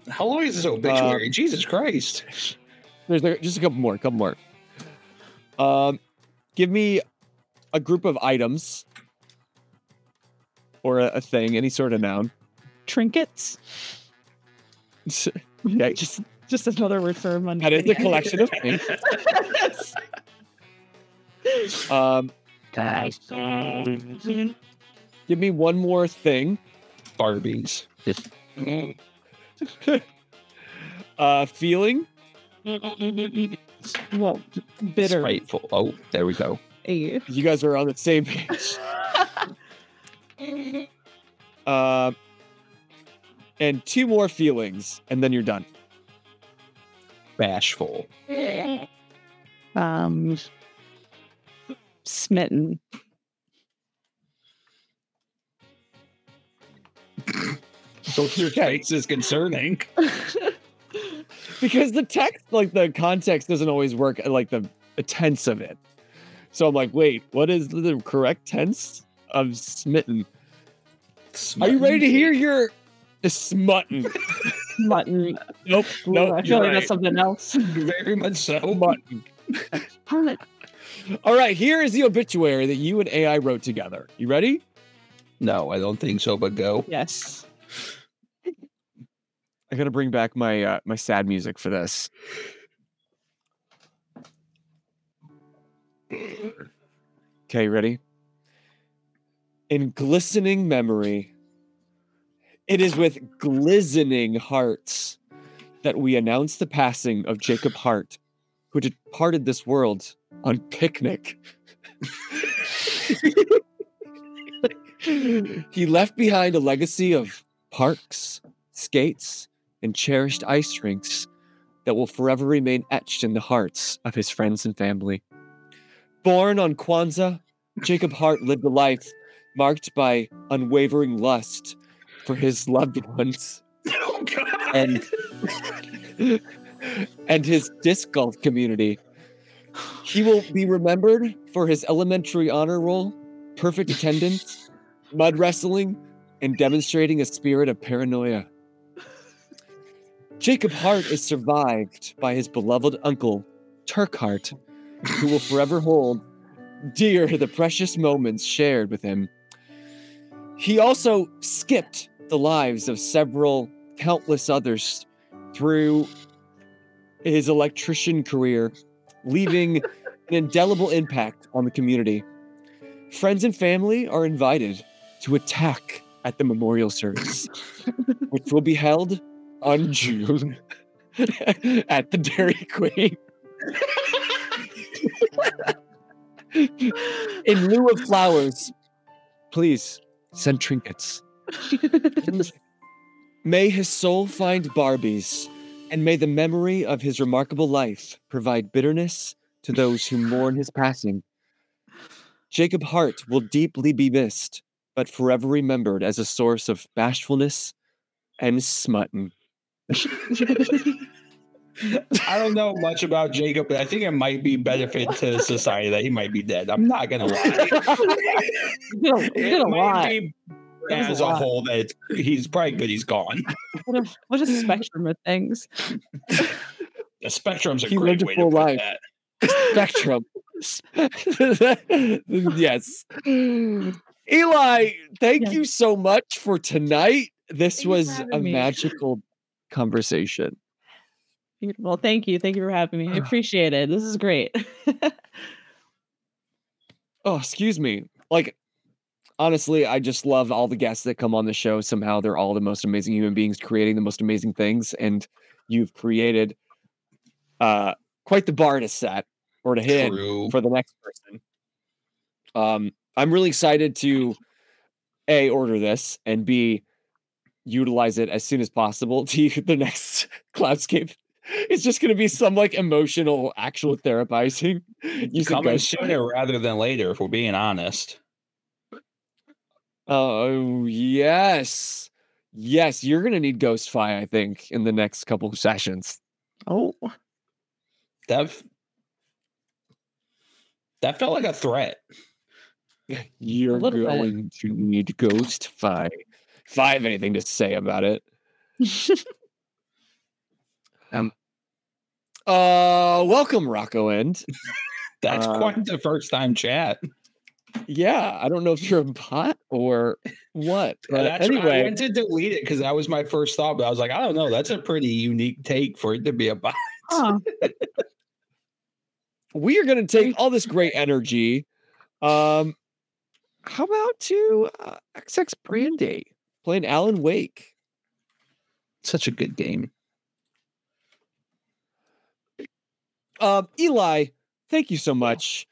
How long is this obituary? Jesus Christ. There's a, just a couple more. couple more. Um, give me a group of items or a, a thing, any sort of noun. Trinkets. yeah, Just. Just another word for money. That is a collection of things. Um, give me one more thing. Barbies. Uh, feeling. well, bitter. Spiteful. Oh, there we go. A. You guys are on the same page. Uh, and two more feelings, and then you're done. Bashful. Um. Smitten. So your face is concerning. because the text like the context doesn't always work uh, like the, the tense of it so i'm like wait what is the correct tense of smitten are you ready to hear your smutton Mutton. nope Ooh, nope I feel like right. that's something else. Very much so. Smutton. Helmet. all right here is the obituary that you and ai wrote together you ready No, I don't think so, but go. Yes. I gotta bring back my uh, my sad music for this. Okay ready? In glistening memory it is with glistening hearts that we announce the passing of jacob hart who departed this world on picnic. He left behind a legacy of parks skates and cherished ice rinks that will forever remain etched in the hearts of his friends and family. Born on Kwanzaa, Jacob Hart lived a life marked by unwavering lust for his loved ones Oh, and and his disc golf community. He will be remembered for his elementary honor roll, perfect attendance, mud wrestling, and demonstrating a spirit of paranoia. Jacob Hart is survived by his beloved uncle, Turk Hart, who will forever hold dear the precious moments shared with him. He also skipped the lives of several countless others through his electrician career, leaving an indelible impact on the community. Friends and family are invited to attack at the memorial service, which will be held on June at the Dairy Queen. In lieu of flowers, please send trinkets. may his soul find Barbies, and may the memory of his remarkable life provide bitterness to those who mourn his passing. Jacob Hart will deeply be missed, but forever remembered as a source of bashfulness and smutting. I don't know much about Jacob, but I think it might be benefit to society that he might be dead. I'm not gonna lie. You're It gonna might lie. be That as a a whole that it's, he's probably good he's gone. What a, what a spectrum of things. The spectrum's a He great lived a way to full put life. that. Spectrum. yes. Mm. Eli, thank Yeah. you so much for tonight. This Thank you for was a me. magical conversation. Beautiful. Thank you. Thank you for having me. I appreciate it. This is great. Oh, excuse me. Like, honestly, I just love all the guests that come on the show. Somehow they're all the most amazing human beings creating the most amazing things. And you've created uh quite the bar to set or to hit True. for the next person. Um, I'm really excited to A, order this and B, utilize it as soon as possible to the next Cloudscape. It's just gonna be some like emotional actual therapizing. You said Coming ghost sooner rather than later, if we're being honest. Oh yes. Yes, you're gonna need Ghost-Fi, I think, in the next couple of sessions. oh, That f- that felt like a threat. You're little bit. going to need Ghost-Fi. If I have anything to say about it. um, Uh welcome, Rocco End. That's Uh, quite the first time chat. Yeah, I don't know if you're a bot or what. But That's I anyway, went to delete it because that was my first thought, but I was like, I don't know. That's a pretty unique take for it to be a bot. oh, we are gonna take all this great energy. Um how about to uh, XX Brandy playing Alan Wake? Such a good game. Um, Eli, thank you so much.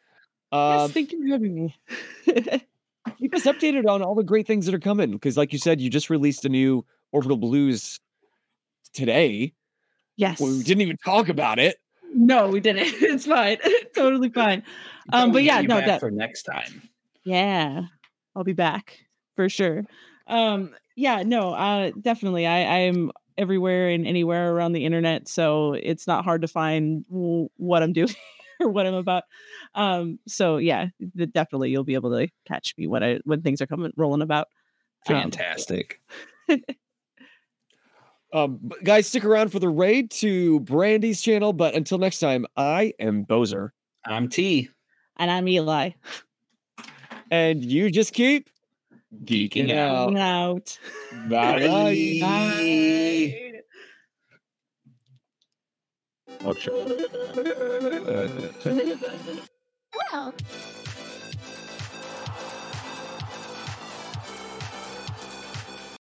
yes, Um, thank you for having me. keep us updated on all the great things that are coming because, like you said, you just released a new Orbital Blues today. yes. We didn't even talk about it. No, we didn't. It's fine. totally fine. Um, but yeah, no, back that- for next time. Yeah, I'll be back for sure. Um, yeah, no, uh, definitely. I, I am everywhere and anywhere around the internet, so it's not hard to find w- what I'm doing or what I'm about. Um, so yeah, th- definitely you'll be able to catch me when I when things are coming rolling about. Um, Fantastic. Um, but guys, stick around for the raid to Brandy's channel. But until next time, I am Boser, I'm T. and I'm Eli. and you just keep Geeking geeking out. out. Out. Bye. Bye. Bye. Oh, sure. Well,